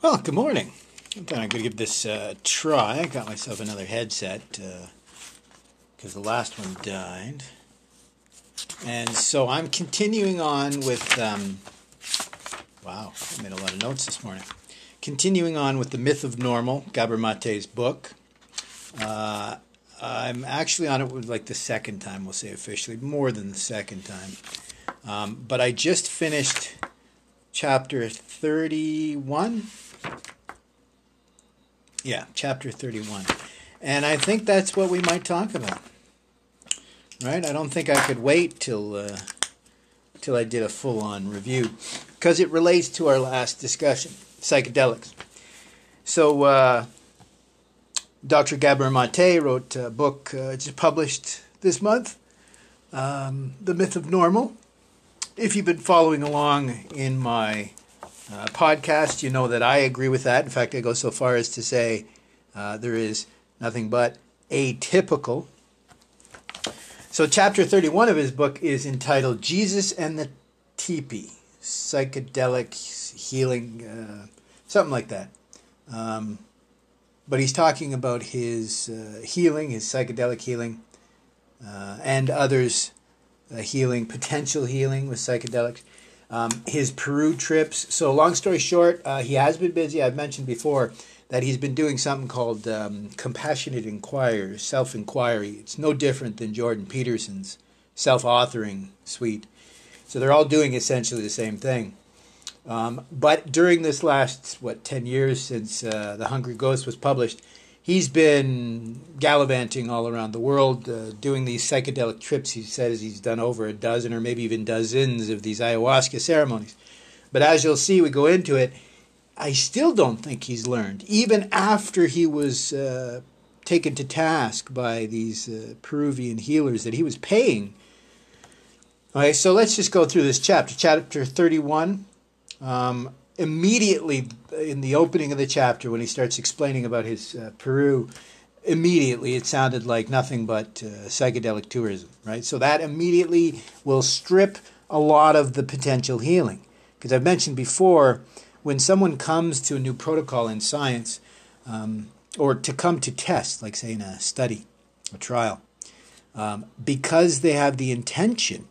Well, good morning. I thought I'm going to give this uh, a try. I got myself another headset because uh, the last one died. And so I'm continuing on with. Um, wow, I made a lot of notes this morning. Continuing on with The Myth of Normal, Gabor Mate's book. Uh, I'm actually on it with like the second time, we'll say officially, more than the second time. Um, but I just finished chapter 31. Yeah, chapter 31. And I think that's what we might talk about. Right? I don't think I could wait till uh, till I did a full-on review because it relates to our last discussion, psychedelics. So uh, Dr. Gabor Mate wrote a book uh, just published this month, um, The Myth of Normal. If you've been following along in my uh, podcast, you know that I agree with that. In fact, I go so far as to say uh, there is nothing but atypical. So, chapter 31 of his book is entitled Jesus and the Teepee Psychedelic Healing, uh, something like that. Um, but he's talking about his uh, healing, his psychedelic healing, uh, and others' uh, healing, potential healing with psychedelics um, his Peru trips. So, long story short, uh, he has been busy. I've mentioned before that he's been doing something called um, compassionate inquiry, self inquiry. It's no different than Jordan Peterson's self authoring suite. So, they're all doing essentially the same thing. Um, but during this last, what, 10 years since uh, The Hungry Ghost was published, he's been gallivanting all around the world, uh, doing these psychedelic trips. He says he's done over a dozen or maybe even dozens of these ayahuasca ceremonies. But as you'll see, we go into it. I still don't think he's learned, even after he was uh, taken to task by these uh, Peruvian healers that he was paying. Okay, so let's just go through this chapter. Chapter 31. Um, immediately in the opening of the chapter when he starts explaining about his uh, Peru, immediately it sounded like nothing but uh, psychedelic tourism, right? So that immediately will strip a lot of the potential healing. Because I've mentioned before, when someone comes to a new protocol in science, um, or to come to test, like say in a study, a trial, um, because they have the intention,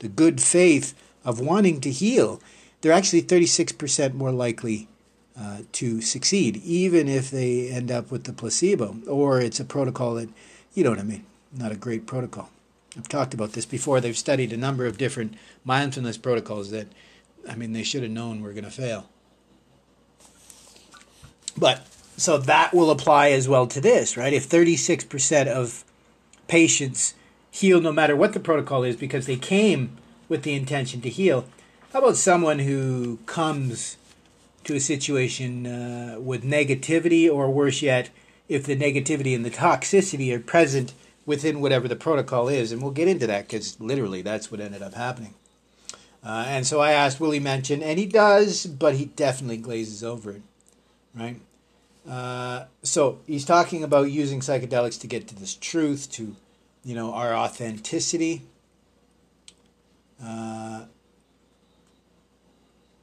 the good faith of wanting to heal, they're actually 36% more likely uh, to succeed, even if they end up with the placebo, or it's a protocol that, you know what I mean, not a great protocol. I've talked about this before. They've studied a number of different mindfulness protocols that, I mean, they should have known were going to fail. But so that will apply as well to this, right? If 36% of patients heal no matter what the protocol is because they came with the intention to heal, how about someone who comes to a situation uh, with negativity, or worse yet, if the negativity and the toxicity are present within whatever the protocol is? And we'll get into that because literally that's what ended up happening. Uh, and so I asked, will he mention? And he does, but he definitely glazes over it, right? Uh, so he's talking about using psychedelics to get to this truth, to, you know, our authenticity. Uh,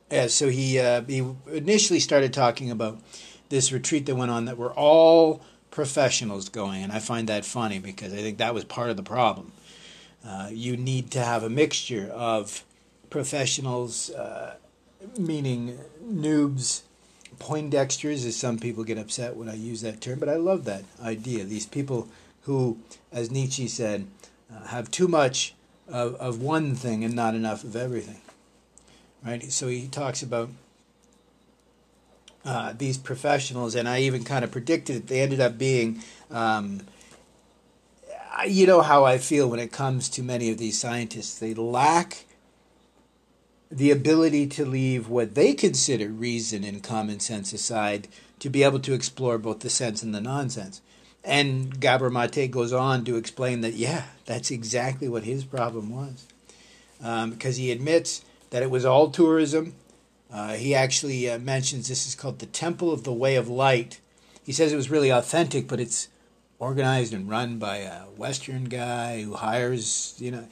yeah, so he uh, he initially started talking about this retreat that went on that were all professionals going, and I find that funny because I think that was part of the problem. Uh, you need to have a mixture of professionals, uh, meaning noobs, poindexters, as some people get upset when I use that term, but I love that idea. These people who, as Nietzsche said, uh, have too much of, of one thing and not enough of everything right? So he talks about uh, these professionals, and I even kind of predicted it. They ended up being, um, you know, how I feel when it comes to many of these scientists. They lack the ability to leave what they consider reason and common sense aside to be able to explore both the sense and the nonsense. And Gabor Mate goes on to explain that, yeah, that's exactly what his problem was. Because um, he admits that it was all tourism. Uh, he actually uh, mentions this is called the Temple of the Way of Light. He says it was really authentic, but it's organized and run by a Western guy who hires, you know,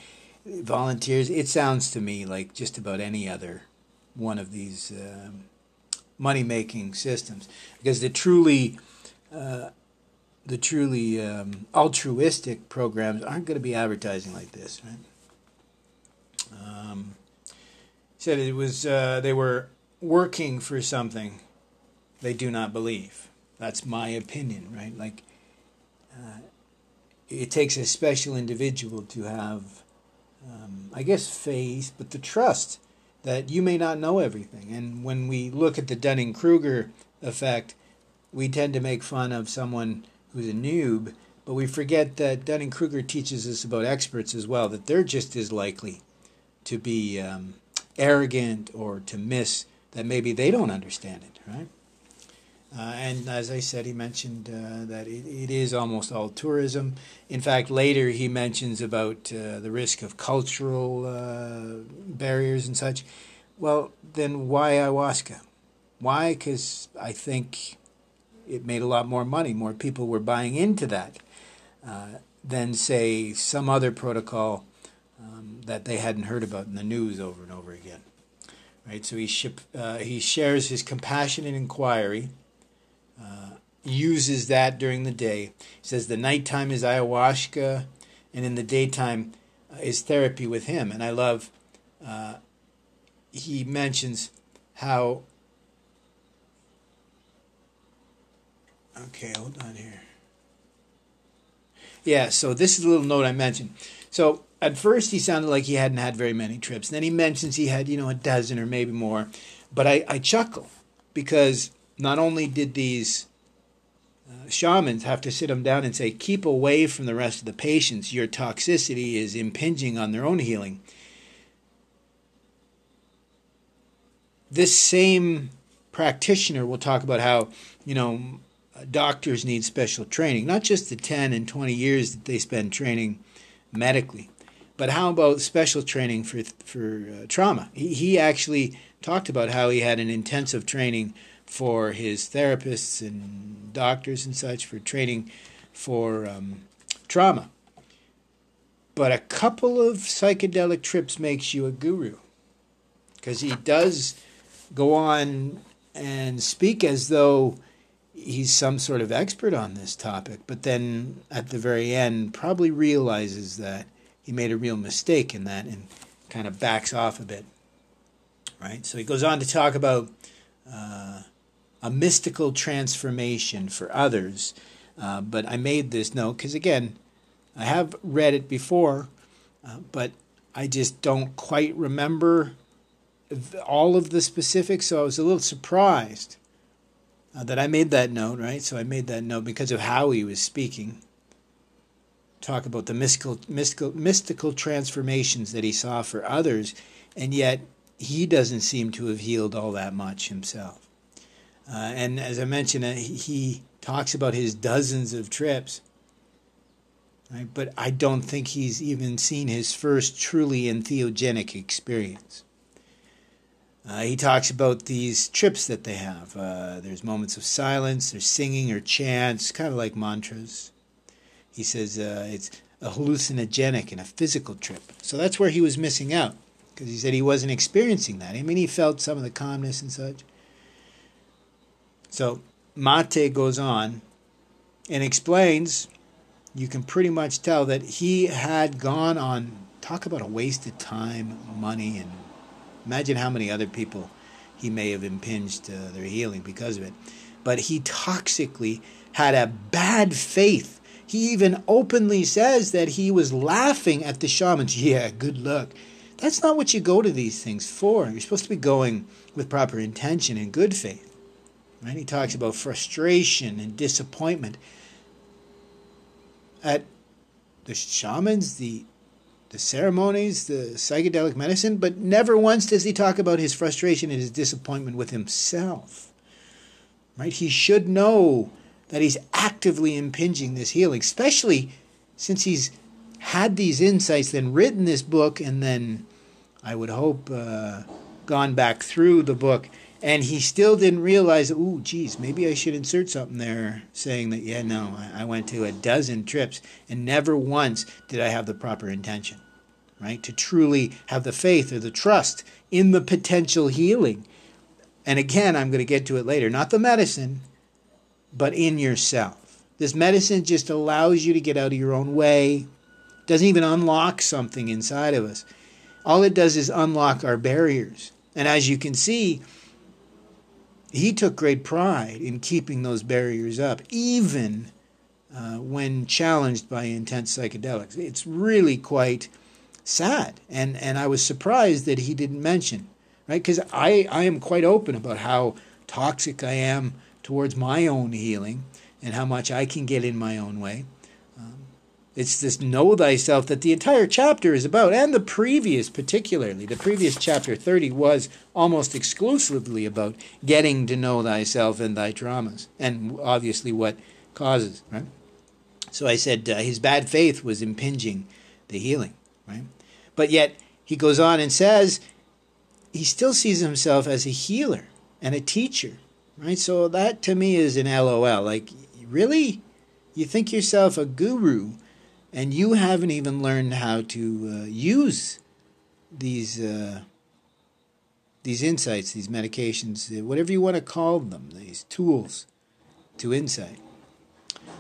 volunteers. It sounds to me like just about any other one of these um, money making systems because the truly uh, the truly um, altruistic programs aren't going to be advertising like this, right? Um, said it was uh, they were working for something they do not believe. That's my opinion, right? Like uh, it takes a special individual to have, um, I guess, faith, but the trust that you may not know everything. And when we look at the Dunning Kruger effect, we tend to make fun of someone who's a noob, but we forget that Dunning Kruger teaches us about experts as well, that they're just as likely to be um, arrogant or to miss that maybe they don't understand it, right? Uh, and as I said, he mentioned uh, that it, it is almost all tourism. In fact, later he mentions about uh, the risk of cultural uh, barriers and such. Well, then why ayahuasca? Why? Because I think it made a lot more money. More people were buying into that uh, than, say, some other protocol um, that they hadn't heard about in the news over and over again. Right. So he ship, uh, he shares his compassionate inquiry uh, uses that during the day. He says the nighttime is ayahuasca, and in the daytime uh, is therapy with him. And I love, uh, he mentions how. Okay, hold on here. Yeah, so this is a little note I mentioned. So at first he sounded like he hadn't had very many trips. Then he mentions he had, you know, a dozen or maybe more. But I, I chuckle because not only did these uh, shamans have to sit them down and say, keep away from the rest of the patients, your toxicity is impinging on their own healing. This same practitioner will talk about how, you know, doctors need special training, not just the 10 and 20 years that they spend training medically, but how about special training for, for uh, trauma? He, he actually talked about how he had an intensive training for his therapists and doctors and such for training for um, trauma. But a couple of psychedelic trips makes you a guru because he does go on and speak as though he's some sort of expert on this topic, but then at the very end probably realizes that he made a real mistake in that and kind of backs off a bit. Right? So he goes on to talk about uh, a mystical transformation for others. Uh, but I made this note because, again, I have read it before, uh, but I just don't quite remember all of the specifics. So I was a little surprised uh, that I made that note, right? So I made that note because of how he was speaking. Talk about the mystical, mystical, mystical transformations that he saw for others, and yet he doesn't seem to have healed all that much himself. Uh, and as I mentioned, uh, he talks about his dozens of trips. Right? But I don't think he's even seen his first truly entheogenic experience. Uh, he talks about these trips that they have. Uh, there's moments of silence, there's singing or chants, kind of like mantras. He says uh, it's a hallucinogenic and a physical trip. So that's where he was missing out because he said he wasn't experiencing that. I mean, he felt some of the calmness and such. So Mate goes on and explains, you can pretty much tell that he had gone on, talk about a waste of time, money, and imagine how many other people he may have impinged uh, their healing because of it. But he toxically had a bad faith. He even openly says that he was laughing at the shamans. Yeah, good luck. That's not what you go to these things for. You're supposed to be going with proper intention and good faith. Right? He talks about frustration and disappointment at the shamans, the the ceremonies, the psychedelic medicine, but never once does he talk about his frustration and his disappointment with himself. Right? He should know that he's actively impinging this healing, especially since he's had these insights, then written this book, and then I would hope uh, gone back through the book and he still didn't realize, oh, geez, maybe I should insert something there saying that, yeah, no, I went to a dozen trips and never once did I have the proper intention, right? To truly have the faith or the trust in the potential healing. And again, I'm going to get to it later. Not the medicine, but in yourself. This medicine just allows you to get out of your own way, doesn't even unlock something inside of us. All it does is unlock our barriers. And as you can see, he took great pride in keeping those barriers up, even uh, when challenged by intense psychedelics. It's really quite sad. And, and I was surprised that he didn't mention, right? Because I, I am quite open about how toxic I am towards my own healing and how much I can get in my own way. Um, it's this know thyself that the entire chapter is about, and the previous, particularly. The previous chapter 30 was almost exclusively about getting to know thyself and thy traumas, and obviously what causes, right? So I said uh, his bad faith was impinging the healing, right? But yet he goes on and says he still sees himself as a healer and a teacher, right? So that to me is an LOL. Like, really? You think yourself a guru and you haven't even learned how to uh, use these uh, these insights, these medications, uh, whatever you want to call them, these tools to insight.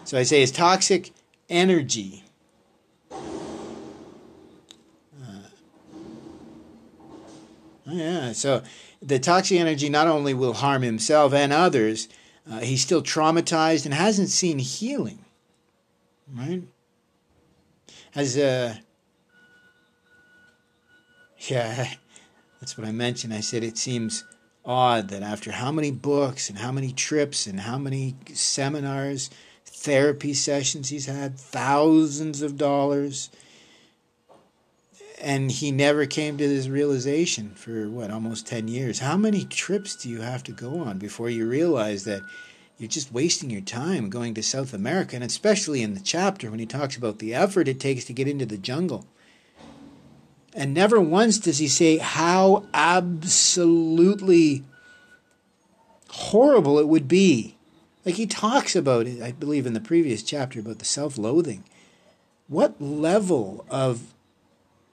So I say it's toxic energy Oh, yeah, so the toxic energy not only will harm himself and others, uh, he's still traumatized and hasn't seen healing. Right? As uh, yeah, that's what I mentioned. I said it seems odd that after how many books and how many trips and how many seminars, therapy sessions he's had, thousands of dollars, and he never came to this realization for what almost 10 years. How many trips do you have to go on before you realize that you're just wasting your time going to south america? And especially in the chapter when he talks about the effort it takes to get into the jungle. And never once does he say how absolutely horrible it would be. Like he talks about it i believe in the previous chapter about the self-loathing. What level of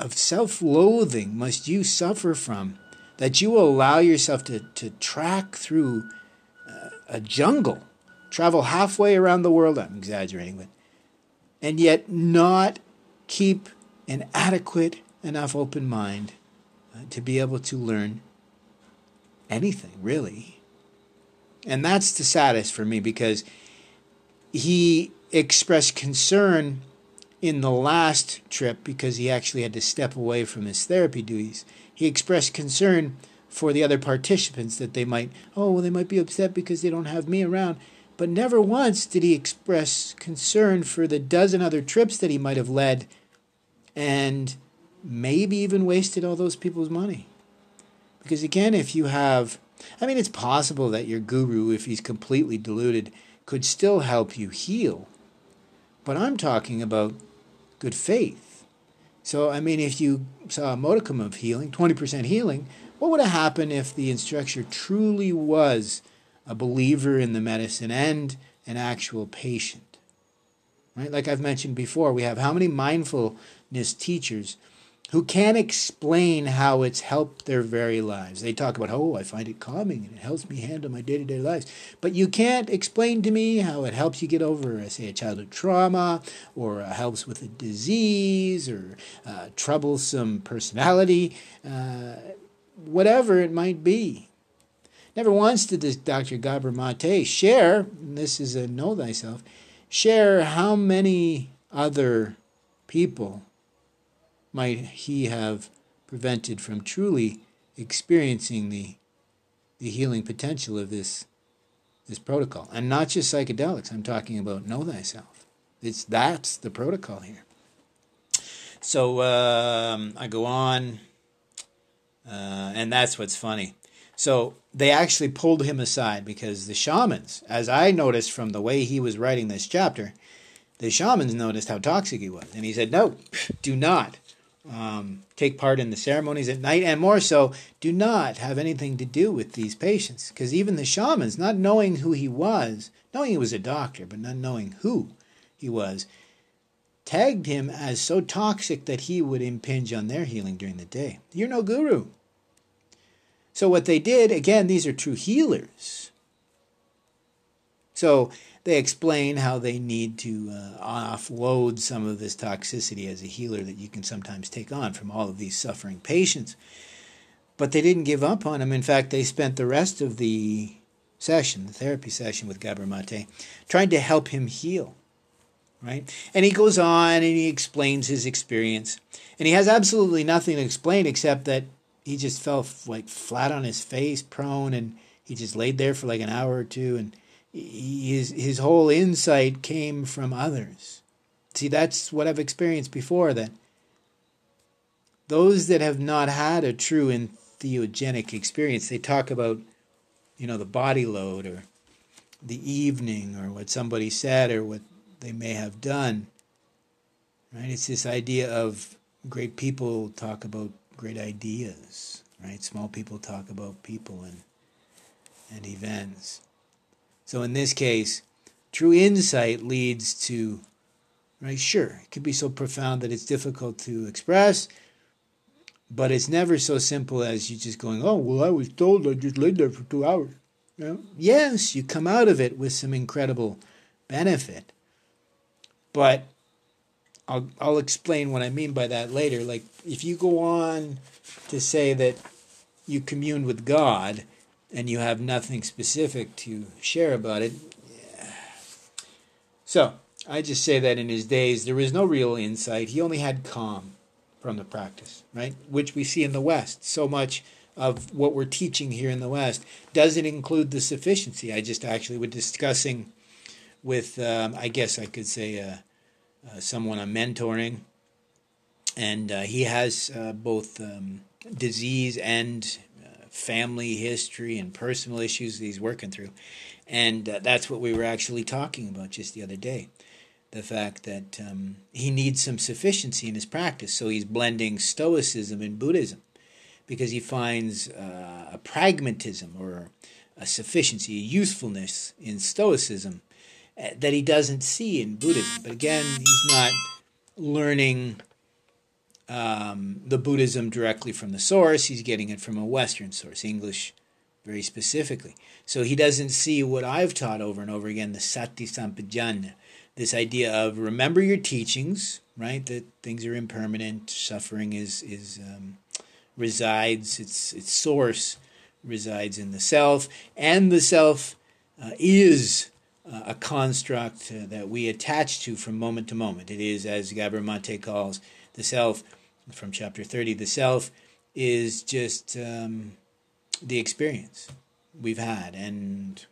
of self loathing must you suffer from that you allow yourself to, to track through uh, a jungle, travel halfway around the world? I'm exaggerating, but and yet not keep an adequate enough open mind uh, to be able to learn anything, really. And that's the saddest for me because he expressed concern in the last trip, because he actually had to step away from his therapy duties, he expressed concern for the other participants that they might, oh, well, they might be upset because they don't have me around. But never once did he express concern for the dozen other trips that he might have led and maybe even wasted all those people's money. Because again, if you have, I mean, it's possible that your guru, if he's completely deluded, could still help you heal. But I'm talking about good faith. So, I mean, if you saw a modicum of healing, 20% healing, what would have happened if the instructor truly was a believer in the medicine and an actual patient? Right? Like I've mentioned before, we have how many mindfulness teachers who can't explain how it's helped their very lives. They talk about, oh, I find it calming and it helps me handle my day to day lives. But you can't explain to me how it helps you get over, say, a childhood trauma or uh, helps with a disease or uh, troublesome personality, uh, whatever it might be. Never once did this Dr. Gabor Mate share, this is a know thyself, share how many other people might he have prevented from truly experiencing the the healing potential of this this protocol. And not just psychedelics. I'm talking about know thyself. It's that's the protocol here. So um, i go on uh, and that's what's funny. So they actually pulled him aside because the shamans as i noticed from the way he was writing this chapter the shamans noticed how toxic he was. And he said no do not um, take part in the ceremonies at night, and more so, do not have anything to do with these patients. Because even the shamans, not knowing who he was, knowing he was a doctor, but not knowing who he was, tagged him as so toxic that he would impinge on their healing during the day. You're no guru. So what they did, again, these are true healers. So they explain how they need to uh, offload some of this toxicity as a healer that you can sometimes take on from all of these suffering patients. But they didn't give up on him. In fact, they spent the rest of the session, the therapy session with Gabor Mate, trying to help him heal. Right? And he goes on and he explains his experience. And he has absolutely nothing to explain except that he just fell like flat on his face, prone, and he just laid there for like an hour or two and his his whole insight came from others. See, that's what I've experienced before that those that have not had a true entheogenic experience, they talk about, you know, the body load or the evening or what somebody said or what they may have done. Right? It's this idea of great people talk about great ideas, right? Small people talk about people and and events. So in this case, true insight leads to, right? Sure, it could be so profound that it's difficult to express, but it's never so simple as you just going, oh, well, I was told I just laid there for two hours. You know? Yes, you come out of it with some incredible benefit, but I'll I'll explain what I mean by that later. Like if you go on to say that you commune with God and you have nothing specific to share about it. So, I just say that in his days there was no real insight. He only had calm from the practice, right? Which we see in the West. So much of what we're teaching here in the West doesn't include the sufficiency. I just actually was discussing with, um, I guess I could say, uh, uh, someone I'm mentoring, and uh, he has uh, both um, disease and family history and personal issues that he's working through. And uh, that's what we were actually talking about just the other day. The fact that um, he needs some sufficiency in his practice. So he's blending Stoicism and Buddhism because he finds uh, a pragmatism or a sufficiency, a usefulness in Stoicism uh, that he doesn't see in Buddhism. But again, he's not learning um, the Buddhism directly from the source. He's getting it from a Western source, English very specifically. So he doesn't see what I've taught over and over again, the Sati Sampajanya, this idea of remember your teachings, right? That things are impermanent, suffering is is um, resides, its its source resides in the self, and the self uh, is uh, a construct uh, that we attach to from moment to moment. It is, as Gabor Mate calls the self from chapter 30 the self is just um, the experience we've had and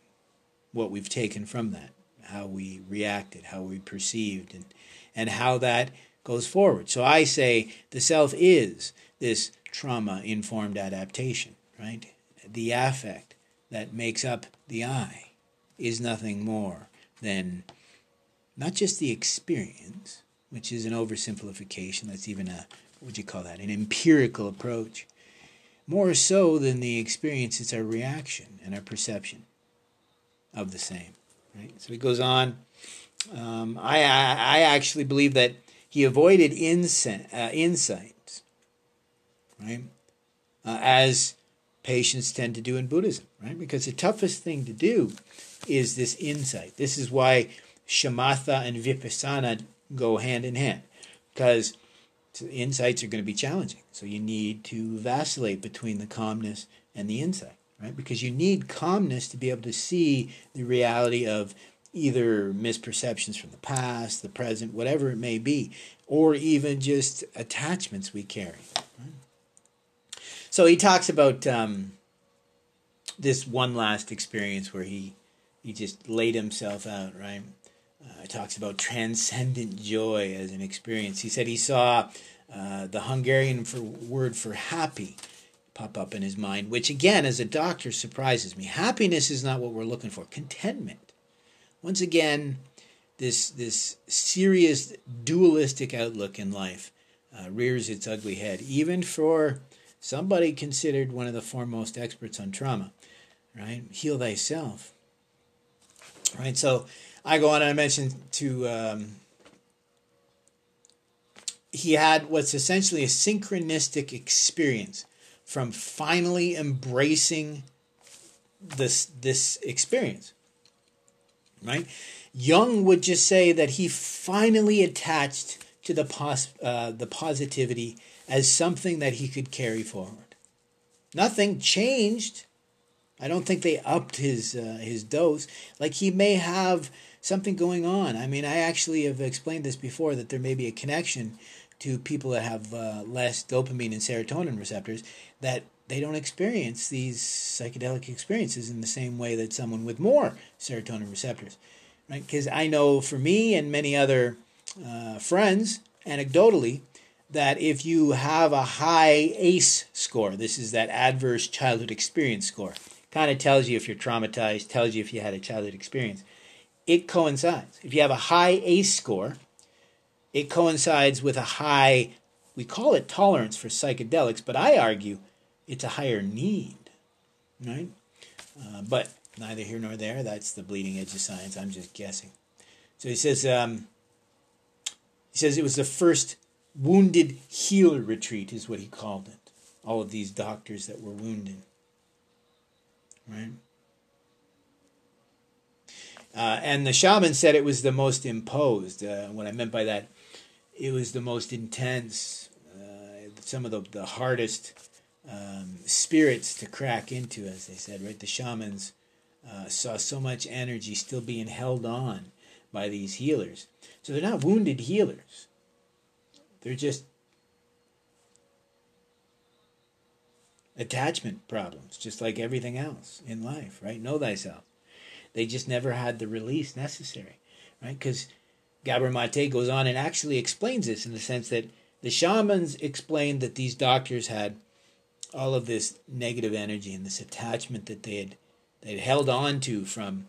what we've taken from that how we reacted how we perceived and and how that goes forward. So i say the self is this trauma informed adaptation right? The affect that makes up the i is nothing more than not just the experience which is an oversimplification. That's even a, what would you call that, an empirical approach. More so than the experience, it's our reaction and our perception of the same. Right? So he goes on. Um, I, I, I actually believe that he avoided insight, uh, insights, right? Uh, as patients tend to do in Buddhism, right? Because the toughest thing to do is this insight. This is why shamatha and vipassana go hand in hand because insights are going to be challenging. So you need to vacillate between the calmness and the insight, right? Because you need calmness to be able to see the reality of either misperceptions from the past, the present, whatever it may be, or even just attachments we carry. So he talks about um, this one last experience where he he just laid himself out, right? Uh, talks about transcendent joy as an experience. He said he saw uh, the Hungarian for, word for happy pop up in his mind, which again, as a doctor, surprises me. Happiness is not what we're looking for. Contentment. Once again, this this serious dualistic outlook in life uh, rears its ugly head, even for somebody considered one of the foremost experts on trauma. Right, heal thyself. Right, so I go on and I mentioned to um, he had what's essentially a synchronistic experience from finally embracing this this experience. Right? Jung would just say that he finally attached to the pos- uh, the positivity as something that he could carry forward. Nothing changed. I don't think they upped his uh, his dose. Like he may have something going on. I mean, I actually have explained this before that there may be a connection to people that have uh, less dopamine and serotonin receptors that they don't experience these psychedelic experiences in the same way that someone with more serotonin receptors, right? Because I know for me and many other uh, friends, anecdotally, that if you have a high ACE score, this is that adverse childhood experience score, kind of tells you if you're traumatized, tells you if you had a childhood experience. It coincides. If you have a high ACE score, it coincides with a high, we call it tolerance for psychedelics, but I argue it's a higher need, right? Uh, but neither here nor there. That's the bleeding edge of science. I'm just guessing. So he says, um, he says it was the first wounded healer retreat, is what he called it. All of these doctors that were wounded, right? Uh, and the shaman said it was the most imposed. Uh, what I meant by that, it was the most intense, uh, some of the, the hardest um, spirits to crack into, as they said, right? The shamans uh, saw so much energy still being held on by these healers. So they're not wounded healers, they're just attachment problems, just like everything else in life, right? Know thyself. They just never had the release necessary, right? Because Gabor Mate goes on and actually explains this in the sense that the shamans explained that these doctors had all of this negative energy and this attachment that they had they'd held on to from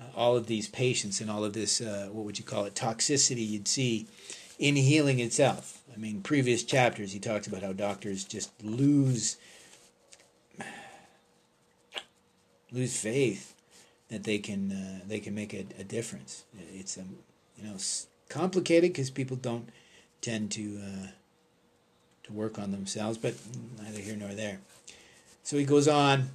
uh, all of these patients and all of this uh, what would you call it toxicity you'd see in healing itself. I mean, previous chapters he talks about how doctors just lose lose faith that they can uh, they can make a, a difference. It's um, you know complicated because people don't tend to uh, to work on themselves, but neither here nor there. So he goes on,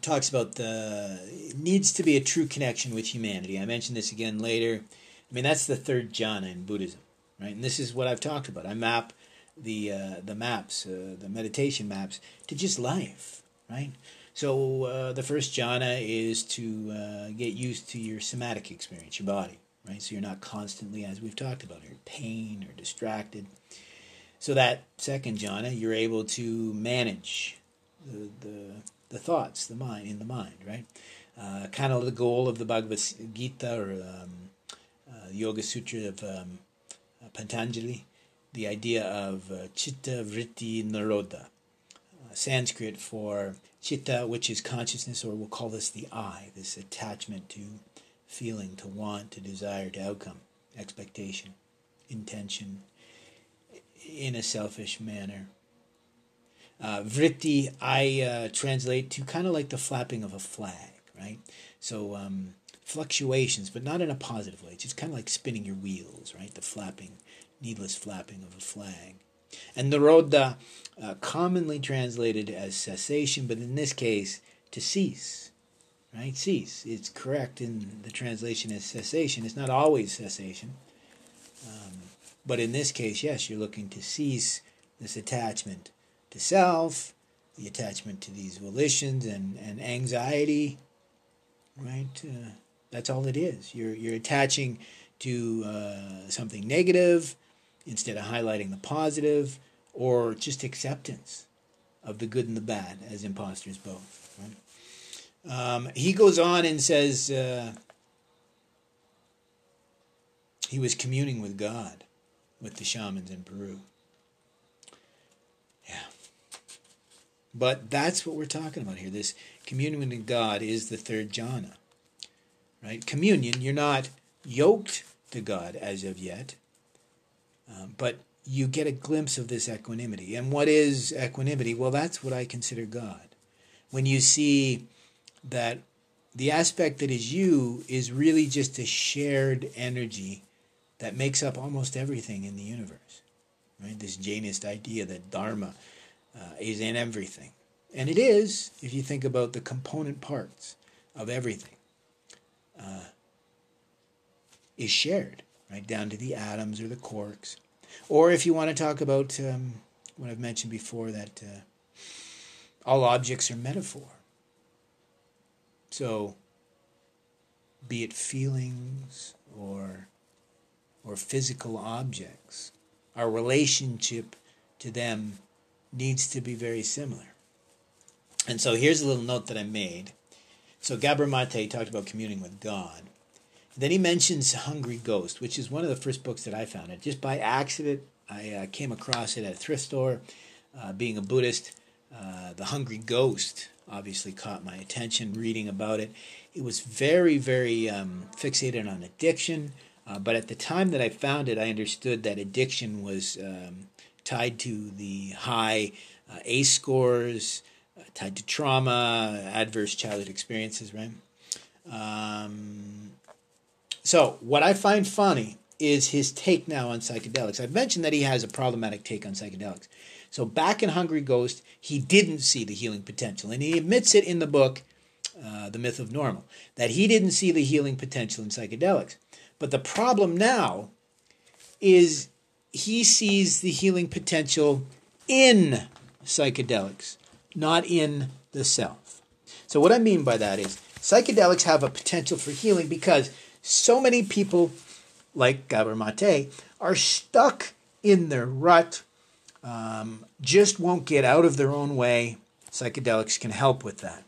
talks about the needs to be a true connection with humanity. I mentioned this again later. I mean that's the third jhana in Buddhism, right? And this is what I've talked about. I map the uh, the maps, uh, the meditation maps, to just life, right? So uh, the first jhana is to uh, get used to your somatic experience, your body, right? So you're not constantly, as we've talked about, in pain or distracted. So that second jhana, you're able to manage the, the, the thoughts, the mind, in the mind, right? Uh, kind of the goal of the Bhagavad Gita or um, uh, Yoga Sutra of um, Patanjali, the idea of uh, Chitta Vritti Nirodha, uh, Sanskrit for chitta, which is consciousness, or we'll call this the I, this attachment to feeling, to want, to desire, to outcome, expectation, intention, in a selfish manner. Uh, vritti, I uh, translate to kind of like the flapping of a flag, right? So um, fluctuations, but not in a positive way. It's just kind of like spinning your wheels, right? The flapping, needless flapping of a flag. And nirodha, uh, commonly translated as cessation, but in this case, to cease. Right? Cease. It's correct in the translation as cessation. It's not always cessation. Um, but in this case, yes, you're looking to cease this attachment to self, the attachment to these volitions and, and anxiety. Right? Uh, that's all it is. You're, you're attaching to uh, something negative instead of highlighting the positive or just acceptance of the good and the bad as imposters both. Um, he goes on and says uh, he was communing with God with the shamans in Peru. Yeah. But that's what we're talking about here. This communion with God is the third jhana. Right? Communion, you're not yoked to God as of yet. Um, but you get a glimpse of this equanimity. And what is equanimity? Well, that's what I consider God. When you see that the aspect that is you is really just a shared energy that makes up almost everything in the universe. Right? This Jainist idea that Dharma, uh, is in everything. And it is, if you think about the component parts of everything, uh, is shared, right, down to the atoms or the quarks. Or if you want to talk about um, what I've mentioned before, that uh, all objects are metaphor. So, be it feelings or or physical objects, our relationship to them needs to be very similar. And so here's a little note that I made. So Gabor Mate talked about communing with God. Then he mentions Hungry Ghost, which is one of the first books that I found. It just by accident, I uh, came across it at a thrift store. Uh, being a Buddhist, uh, the Hungry Ghost obviously caught my attention. Reading about it, it was very, very um, fixated on addiction. Uh, but at the time that I found it, I understood that addiction was um, tied to the high uh, ACE scores, uh, tied to trauma, adverse childhood experiences, right? Um, so, what I find funny is his take now on psychedelics. I've mentioned that he has a problematic take on psychedelics. So, back in Hungry Ghost, he didn't see the healing potential, and he admits it in the book, uh, The Myth of Normal, that he didn't see the healing potential in psychedelics. But the problem now is he sees the healing potential in psychedelics, not in the self. So, what I mean by that is psychedelics have a potential for healing because so many people, like Gabor Mate, are stuck in their rut, um, just won't get out of their own way. Psychedelics can help with that.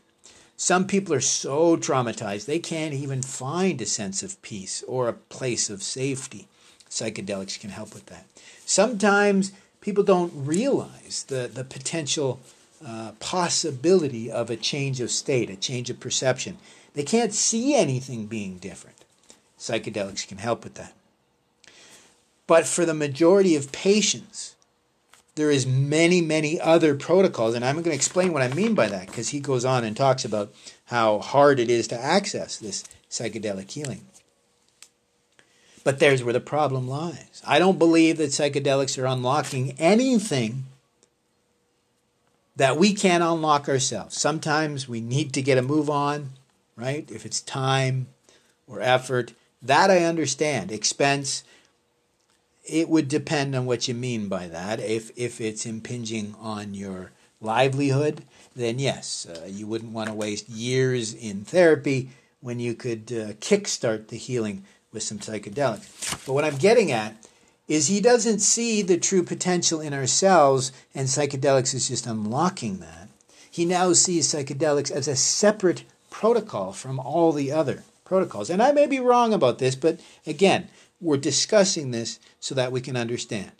Some people are so traumatized they can't even find a sense of peace or a place of safety. Psychedelics can help with that. Sometimes people don't realize the, the potential uh, possibility of a change of state, a change of perception. They can't see anything being different. Psychedelics can help with that. But for the majority of patients, there is many many other protocols and i'm going to explain what i mean by that because he goes on and talks about how hard it is to access this psychedelic healing. But there's where the problem lies. I don't believe that psychedelics are unlocking anything that we can't unlock ourselves. Sometimes we need to get a move on right? If it's time or effort that i understand expense it would depend on what you mean by that. If if it's impinging on your livelihood, then yes, uh, you wouldn't want to waste years in therapy when you could uh, kickstart the healing with some psychedelics. But what I'm getting at is he doesn't see the true potential in ourselves, and psychedelics is just unlocking that. He now sees psychedelics as a separate protocol from all the other protocols. And I may be wrong about this, but again, we're discussing this so that we can understand.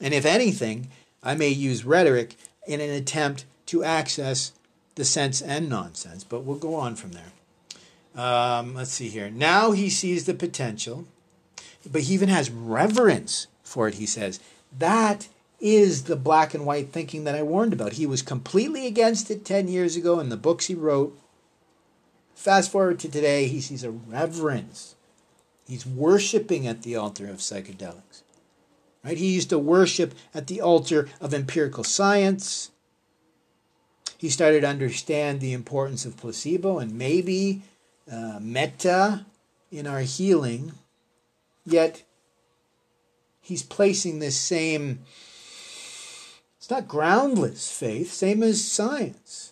And if anything, I may use rhetoric in an attempt to access the sense and nonsense, but we'll go on from there. Um, let's see here. Now he sees the potential, but he even has reverence for it, he says. That is the black and white thinking that I warned about. He was completely against it 10 years ago in the books he wrote. Fast forward to today, he sees a reverence He's worshiping at the altar of psychedelics. Right? He used to worship at the altar of empirical science. He started to understand the importance of placebo and maybe uh, metta in our healing. Yet he's placing this same, it's not groundless faith, same as science,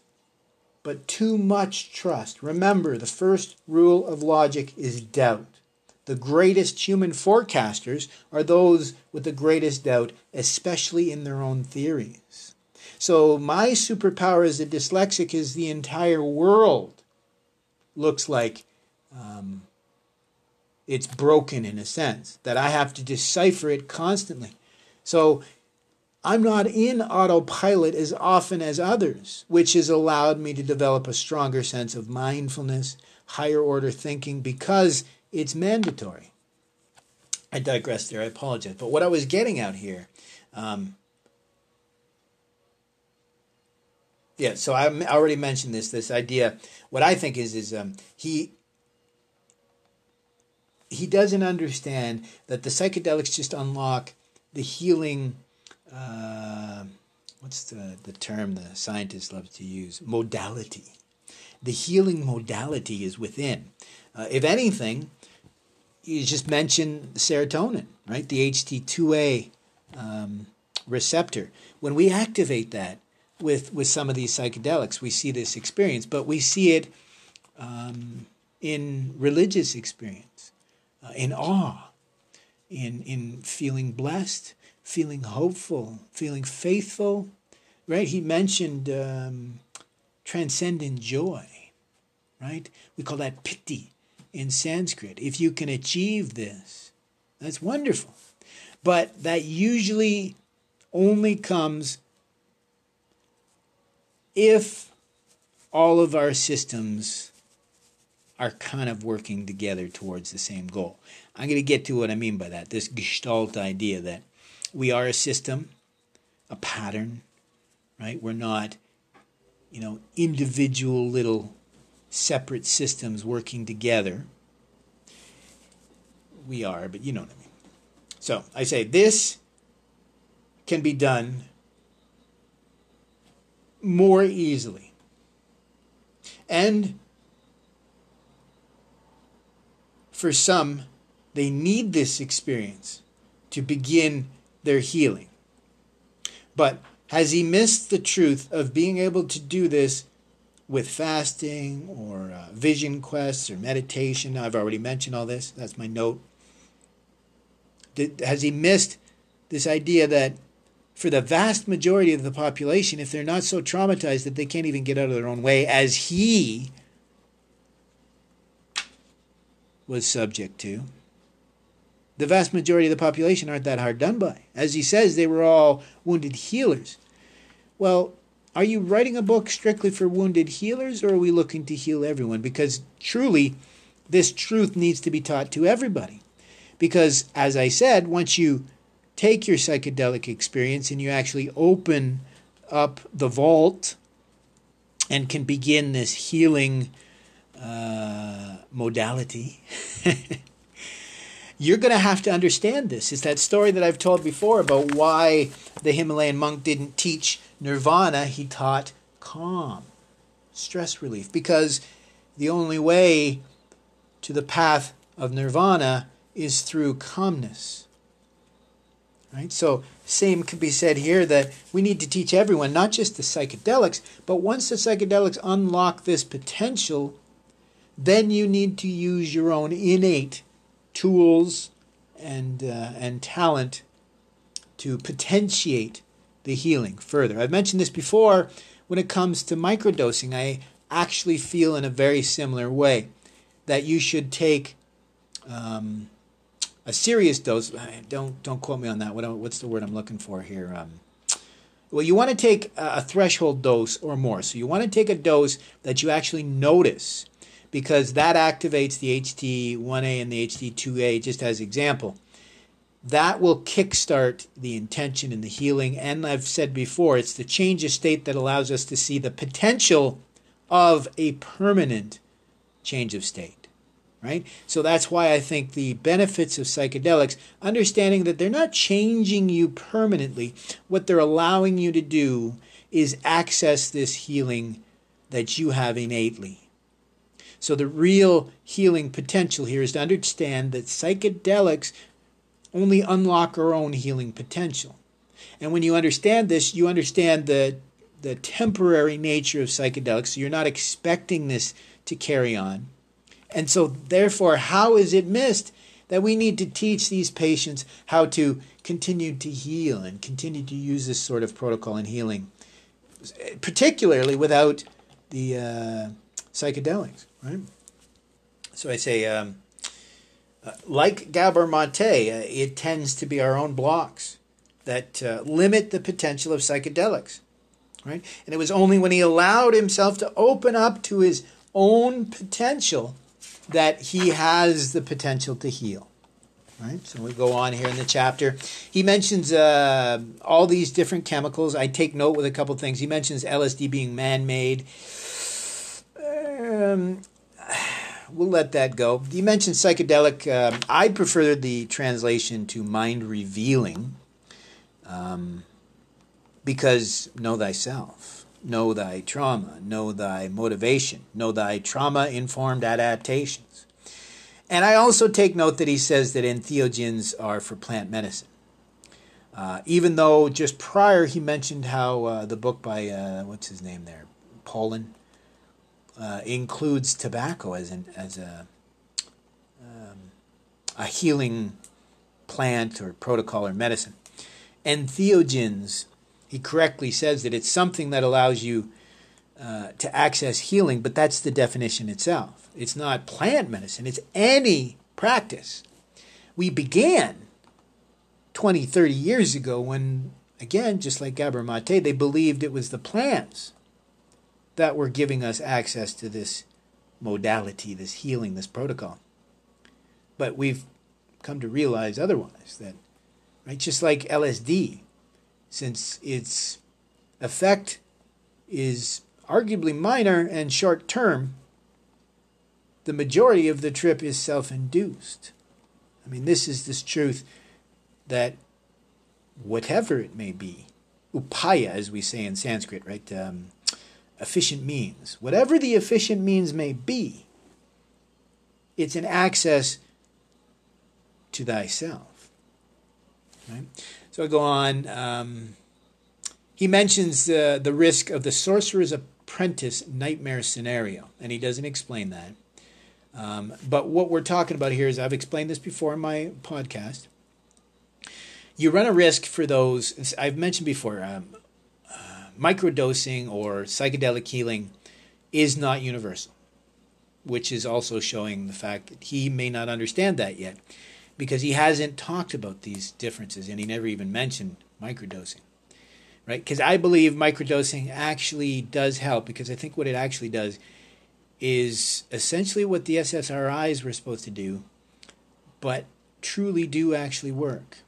but too much trust. Remember, the first rule of logic is doubt the greatest human forecasters are those with the greatest doubt, especially in their own theories. So, my superpower as a dyslexic is the entire world looks like um, it's broken in a sense, that I have to decipher it constantly. So, I'm not in autopilot as often as others, which has allowed me to develop a stronger sense of mindfulness, higher order thinking, because it's mandatory. I digress there. I apologize. But what I was getting out here, um, yeah. So I already mentioned this. This idea. What I think is is um, he he doesn't understand that the psychedelics just unlock the healing uh, what's the, the term the scientists love to use? Modality. The healing modality is within. Uh, if anything, you just mentioned serotonin, right? The HT2A um, receptor. When we activate that with, with some of these psychedelics, we see this experience, but we see it um, in religious experience, uh, in awe, in, in feeling blessed, feeling hopeful, feeling faithful. Right? He mentioned um, transcendent joy. Right? We call that piti in Sanskrit. If you can achieve this, that's wonderful. But that usually only comes if all of our systems are kind of working together towards the same goal. I'm going to get to what I mean by that this gestalt idea that we are a system, a pattern, right? We're not, you know, individual little separate systems working together. We are, but you know what I mean. So I say this can be done more easily. And for some, they need this experience to begin their healing. But has he missed the truth of being able to do this with fasting or uh, vision quests or meditation? I've already mentioned all this. That's my note. Did, has he missed this idea that for the vast majority of the population, if they're not so traumatized that they can't even get out of their own way, as he was subject to, the vast majority of the population aren't that hard done by. As he says, they were all wounded healers. Well, are you writing a book strictly for wounded healers, or are we looking to heal everyone? Because truly, this truth needs to be taught to everybody. Because, as I said, once you take your psychedelic experience and you actually open up the vault and can begin this healing uh, modality, you're going to have to understand this. It's that story that I've told before about why the Himalayan monk didn't teach nirvana, he taught calm, stress relief, because the only way to the path of nirvana is through calmness. Right? So, same could be said here that we need to teach everyone, not just the psychedelics, but once the psychedelics unlock this potential, then you need to use your own innate tools and uh, and talent to potentiate the healing further. I've mentioned this before when it comes to microdosing. I actually feel in a very similar way that you should take um, a serious dose. Don't don't quote me on that. What, what's the word I'm looking for here? Um, well, you want to take a threshold dose or more. So you want to take a dose that you actually notice because that activates the HT1A and the HT2A just as example. That will kickstart the intention and the healing. And I've said before, it's the change of state that allows us to see the potential of a permanent change of state right? So that's why I think the benefits of psychedelics, understanding that they're not changing you permanently, what they're allowing you to do is access this healing that you have innately. So the real healing potential here is to understand that psychedelics only unlock our own healing potential. And when you understand this, you understand the the temporary nature of psychedelics. So you're not expecting this to carry on and so, therefore, how is it missed that we need to teach these patients how to continue to heal and continue to use this sort of protocol in healing, particularly without the uh, psychedelics, right? So I say, um, uh, like Gabor Mate, uh, it tends to be our own blocks that uh, limit the potential of psychedelics, right? And it was only when he allowed himself to open up to his own potential that he has the potential to heal. Right? So we go on here in the chapter. He mentions uh, all these different chemicals. I take note with a couple things. He mentions LSD being man made. Um, we'll let that go. You mentioned psychedelic. Um, I prefer the translation to mind revealing. Um, because know thyself, know thy trauma, know thy motivation, know thy trauma informed adaptations. And I also take note that he says that entheogens are for plant medicine. Uh, even though just prior he mentioned how uh, the book by, uh, what's his name there, Pollan, uh, includes tobacco as, an, as a, um, a healing plant or protocol or medicine. Entheogens, he correctly says that it's something that allows you uh, to access healing, but that's the definition itself. It's not plant medicine, it's any practice. We began 20, 30 years ago when, again, just like Gabor Mate, they believed it was the plants that were giving us access to this modality, this healing, this protocol. But we've come to realize otherwise that, right, just like LSD, since its effect is arguably minor and short term, the majority of the trip is self induced. I mean, this is this truth that whatever it may be, upaya, as we say in Sanskrit, right? Um, efficient means. Whatever the efficient means may be, it's an access to thyself. Right? So I go on. Um, he mentions uh, the risk of the sorcerer's apprentice nightmare scenario, and he doesn't explain that. Um, but what we're talking about here is I've explained this before in my podcast. You run a risk for those, I've mentioned before, um, microdosing or psychedelic healing is not universal, which is also showing the fact that he may not understand that yet because he hasn't talked about these differences and he never even mentioned microdosing. Right? Because I believe microdosing actually does help because I think what it actually does is essentially what the SSRIs were supposed to do, but truly do actually work.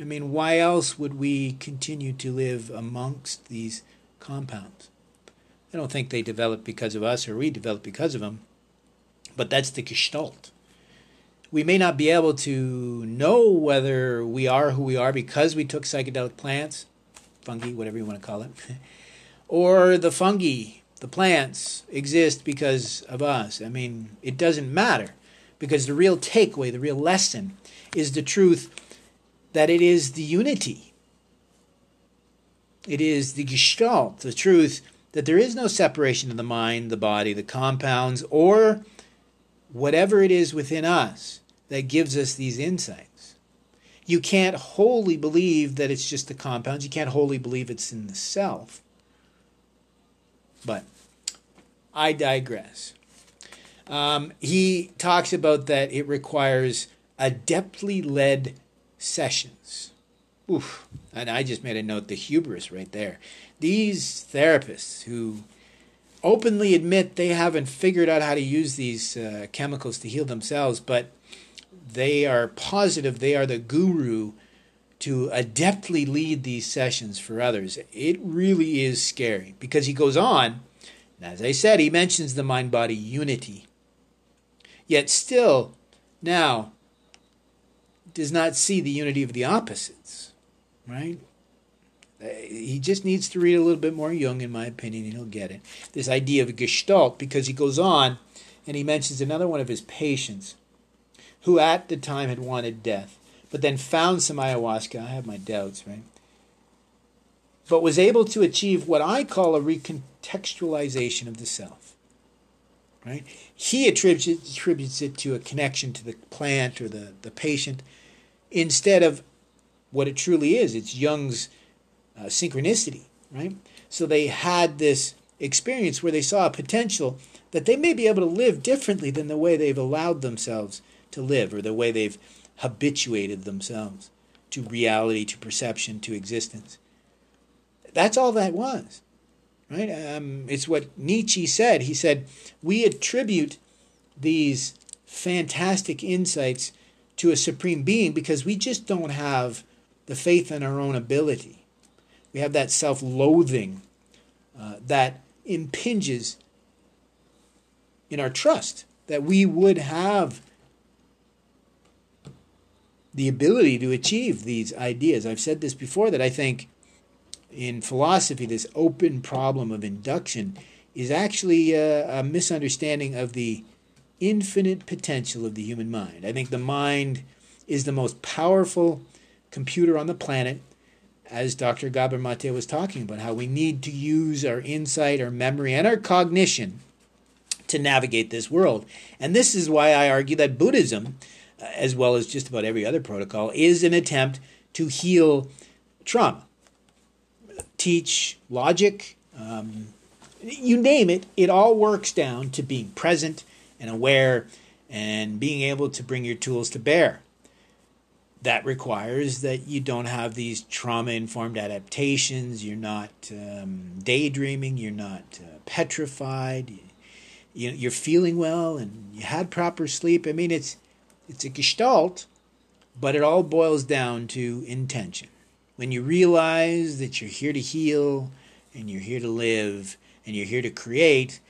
I mean, why else would we continue to live amongst these compounds? I don't think they develop because of us or we develop because of them, but that's the gestalt we may not be able to know whether we are who we are because we took psychedelic plants, fungi, whatever you want to call it, or the fungi, the plants, exist because of us. I mean, it doesn't matter because the real takeaway, the real lesson, is the truth that it is the unity. It is the gestalt, the truth that there is no separation of the mind, the body, the compounds, or whatever it is within us that gives us these insights. You can't wholly believe that it's just the compounds. You can't wholly believe it's in the self. But I digress. Um, he talks about that it requires a adeptly led sessions. Oof. And I just made a note the hubris right there. These therapists who openly admit they haven't figured out how to use these uh, chemicals to heal themselves, but they are positive they are the guru to adeptly lead these sessions for others. It really is scary because he goes on, and as I said, he mentions the mind body unity. Yet still, now, does not see the unity of the opposites, right? Uh, he just needs to read a little bit more Jung, in my opinion, and he'll get it. This idea of gestalt, because he goes on and he mentions another one of his patients who at the time had wanted death, but then found some ayahuasca. I have my doubts, right? But was able to achieve what I call a recontextualization of the self. Right? He attributes, attributes it to a connection to the plant or the, the patient instead of what it truly is. It's Jung's uh, synchronicity, right? So they had this experience where they saw a potential that they may be able to live differently than the way they've allowed themselves to live or the way they've habituated themselves to reality, to perception, to existence. That's all that was. Right? Um, it's what Nietzsche said. He said, We attribute these fantastic insights to a supreme being because we just don't have the faith in our own ability. We have that self loathing uh, that impinges in our trust that we would have the ability to achieve these ideas. I've said this before that I think in philosophy, this open problem of induction is actually a, a misunderstanding of the infinite potential of the human mind. I think the mind is the most powerful computer on the planet, as Dr. Gabor Mate was talking about, how we need to use our insight, our memory, and our cognition to navigate this world. And this is why I argue that Buddhism, as well as just about every other protocol, is an attempt to heal trauma, teach logic, um, you name it, it all works down to being present and aware and being able to bring your tools to bear. That requires that you don't have these trauma informed adaptations, you're not um, daydreaming, you're not uh, petrified, you, you're feeling well, and you had proper sleep. I mean, it's, it's a gestalt, but it all boils down to intention. When you realize that you're here to heal and you're here to live and you're here to create,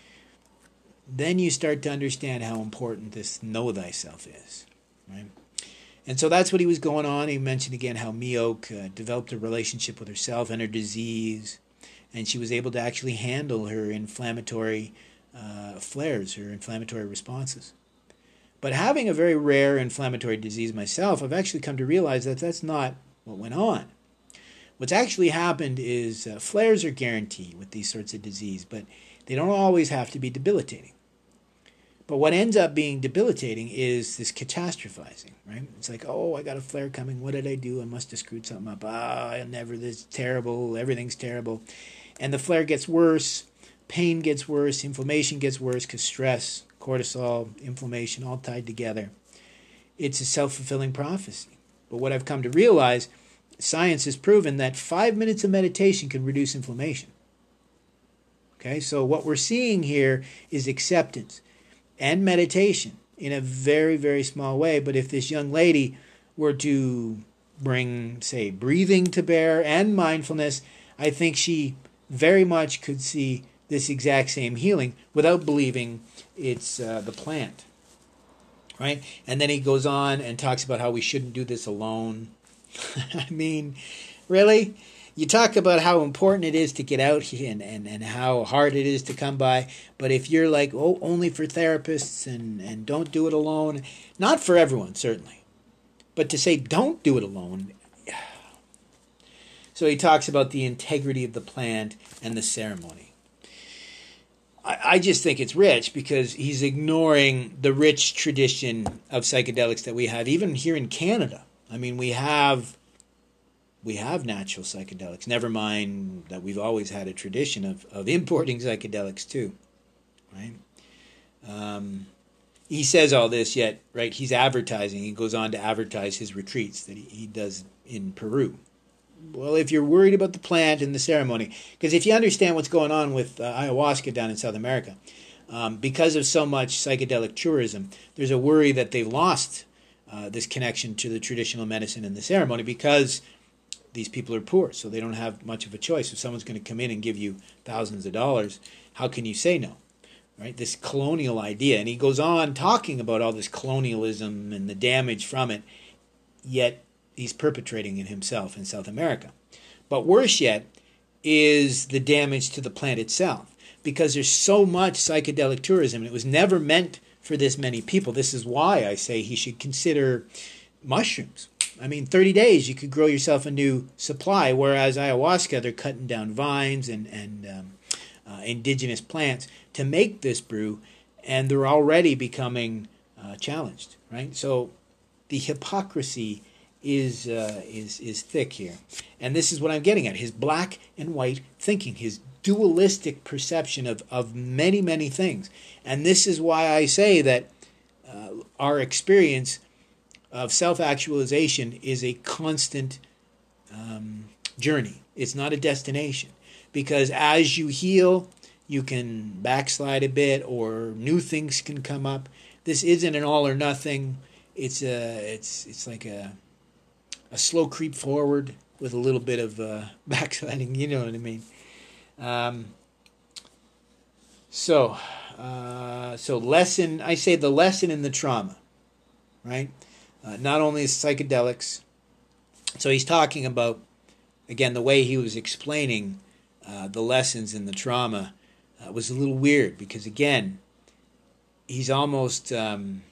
then you start to understand how important this know thyself is, right? And so that's what he was going on. He mentioned again how Meoke uh, developed a relationship with herself and her disease, and she was able to actually handle her inflammatory uh, flares, her inflammatory responses. But having a very rare inflammatory disease myself, I've actually come to realize that that's not what went on. What's actually happened is uh, flares are guaranteed with these sorts of disease, but they don't always have to be debilitating. But what ends up being debilitating is this catastrophizing, right? It's like, oh, I got a flare coming. What did I do? I must have screwed something up. Ah, I'll never, this is terrible. Everything's terrible. And the flare gets worse. Pain gets worse. Inflammation gets worse because stress, cortisol, inflammation, all tied together. It's a self fulfilling prophecy. But what I've come to realize science has proven that five minutes of meditation can reduce inflammation. Okay, so what we're seeing here is acceptance and meditation in a very, very small way. But if this young lady were to bring, say, breathing to bear and mindfulness, I think she very much could see this exact same healing without believing it's uh, the plant. Right? And then he goes on and talks about how we shouldn't do this alone. I mean, really? You talk about how important it is to get out and, and, and how hard it is to come by. But if you're like, oh, only for therapists and, and don't do it alone, not for everyone, certainly. But to say don't do it alone. So he talks about the integrity of the plant and the ceremony. I, I just think it's rich because he's ignoring the rich tradition of psychedelics that we have, even here in Canada. I mean, we have we have natural psychedelics. Never mind that we've always had a tradition of, of importing psychedelics too, right? Um, he says all this, yet right? He's advertising. He goes on to advertise his retreats that he, he does in Peru. Well, if you're worried about the plant and the ceremony, because if you understand what's going on with uh, ayahuasca down in South America, um, because of so much psychedelic tourism, there's a worry that they've lost uh, this connection to the traditional medicine and the ceremony because these people are poor, so they don't have much of a choice. If someone's going to come in and give you thousands of dollars, how can you say no? Right? This colonial idea. And he goes on talking about all this colonialism and the damage from it, yet he's perpetrating it himself in South America. But worse yet is the damage to the plant itself, because there's so much psychedelic tourism, and it was never meant for this many people. This is why I say he should consider mushrooms I mean, 30 days you could grow yourself a new supply, whereas ayahuasca, they're cutting down vines and, and um, uh, indigenous plants to make this brew, and they're already becoming uh, challenged, right? So the hypocrisy is, uh, is, is thick here. And this is what I'm getting at his black and white thinking, his dualistic perception of, of many, many things. And this is why I say that uh, our experience of self actualization is a constant um, journey, it's not a destination. Because as you heal, you can backslide a bit or new things can come up. This isn't an all or nothing. It's a it's it's like a a slow creep forward with a little bit of uh, backsliding. You know what I mean? Um, so uh, so lesson. I say the lesson in the trauma, right? Uh, not only psychedelics. So he's talking about again, the way he was explaining uh, the lessons in the trauma uh, was a little weird because, again, he's almost. Um,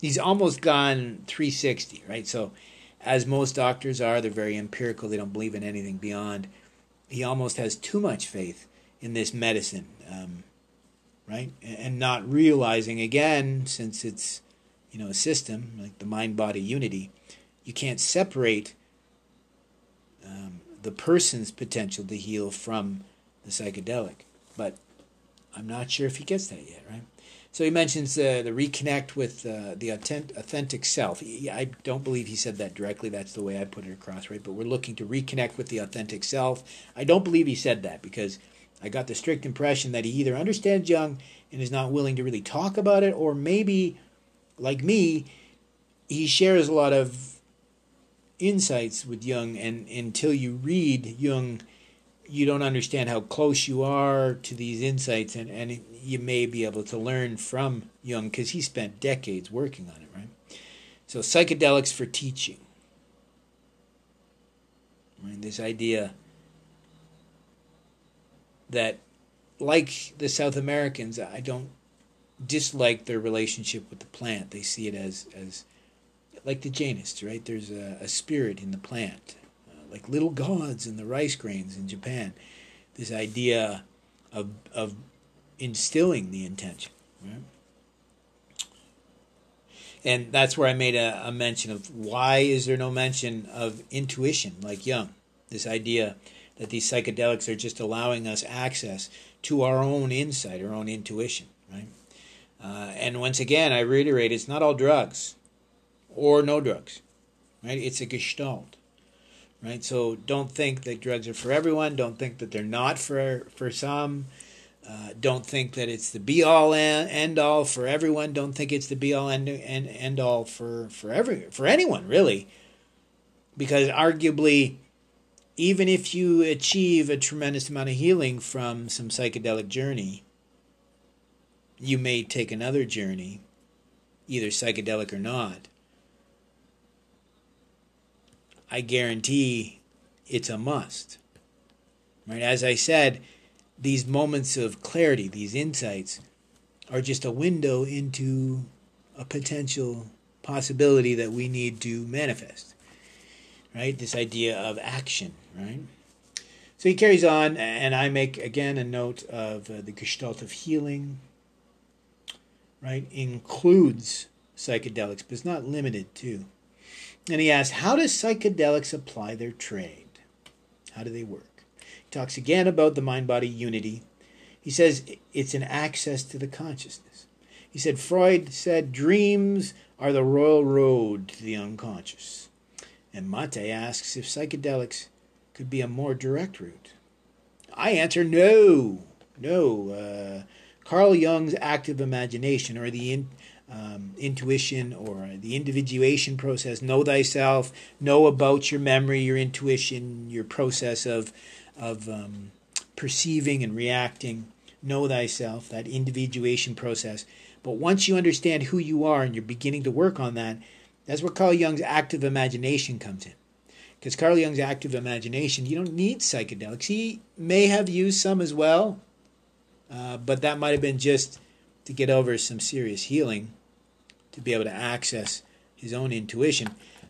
he's almost gone 360, right? So, as most doctors are, they're very empirical. They don't believe in anything beyond. He almost has too much faith in this medicine, um, right? And not realizing again, since it's you know a system like the mind-body unity, you can't separate um, the person's potential to heal from the psychedelic. But I'm not sure if he gets that yet, right? So he mentions uh, the reconnect with uh, the authentic, authentic self. I don't believe he said that directly. That's the way I put it across, right? But we're looking to reconnect with the authentic self. I don't believe he said that because I got the strict impression that he either understands Jung and is not willing to really talk about it, or maybe, like me, he shares a lot of insights with Jung, and until you read Jung, you don't understand how close you are to these insights, and, and you may be able to learn from Jung because he spent decades working on it, right? So, psychedelics for teaching. This idea that, like the South Americans, I don't dislike their relationship with the plant. They see it as, as like the Jainists, right? There's a, a spirit in the plant, uh, like little gods in the rice grains in Japan. This idea of, of instilling the intention, right? And that's where I made a, a mention of why is there no mention of intuition like Jung? This idea that these psychedelics are just allowing us access to our own insight, our own intuition, right? Uh, and once again, I reiterate, it's not all drugs or no drugs, right? It's a gestalt, right? So don't think that drugs are for everyone. Don't think that they're not for for some. Uh, don't think that it's the be all and end all for everyone. Don't think it's the be all end end, end all for for every for anyone really, because arguably, even if you achieve a tremendous amount of healing from some psychedelic journey, you may take another journey, either psychedelic or not, I guarantee it's a must. Right? As I said, these moments of clarity, these insights, are just a window into a potential possibility that we need to manifest. Right? This idea of action, right? So he carries on, and I make again a note of uh, the gestalt of healing, right? Includes psychedelics, but it's not limited to. And he asks, How does psychedelics apply their trade? How do they work? He talks again about the mind body unity. He says it's an access to the consciousness. He said Freud said dreams are the royal road to the unconscious. And Mate asks if psychedelics could be a more direct route. I answer no, no. Uh, Carl Jung's active imagination, or the in, um, intuition or the individuation process. Know thyself. Know about your memory, your intuition, your process of of um, perceiving and reacting. Know thyself. That individuation process. But once you understand who you are and you're beginning to work on that, that's where Carl Jung's active imagination comes in. Because Carl Jung's active imagination, you don't need psychedelics. He may have used some as well, uh, but that might have been just to get over some serious healing to be able to access his own intuition.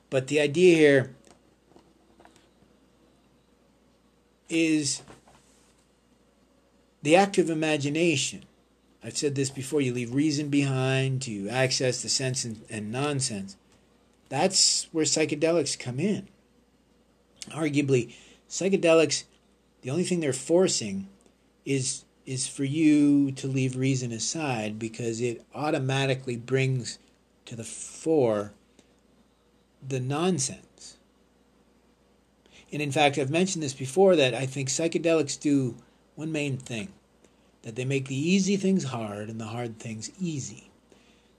But the idea here is the active imagination. I've said this before you leave reason behind to access the sense and, and nonsense. That's where psychedelics come in. Arguably, psychedelics, the only thing they're forcing is is for you to leave reason aside because it automatically brings to the fore the nonsense. And in fact, I've mentioned this before that I think psychedelics do one main thing that they make the easy things hard and the hard things easy.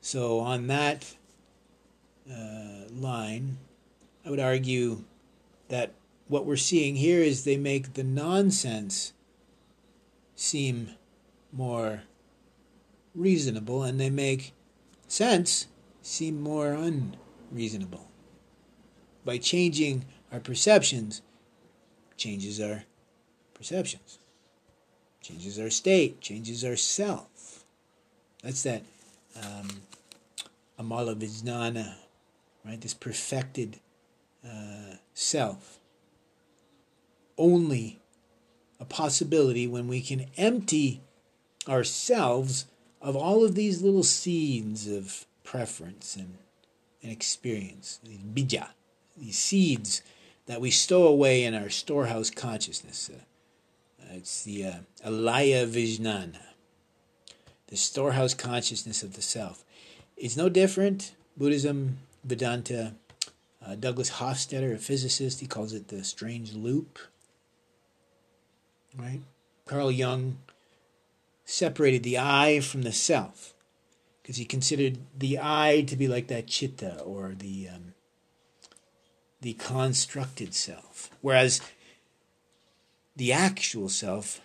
So, on that uh, line, I would argue that what we're seeing here is they make the nonsense seem more reasonable and they make sense seem more unreasonable. By changing our perceptions, changes our perceptions, changes our state, changes our self. That's that um, amala vijnana, right? This perfected uh, self. Only a possibility when we can empty ourselves of all of these little seeds of preference and, and experience, these bija, these seeds that we stow away in our storehouse consciousness. Uh, it's the uh, alaya vijnana, the storehouse consciousness of the self. It's no different. Buddhism, Vedanta, uh, Douglas Hofstadter, a physicist, he calls it the strange loop. Right? Carl Jung separated the I from the self because he considered the I to be like that chitta or the um, the constructed self, whereas the actual self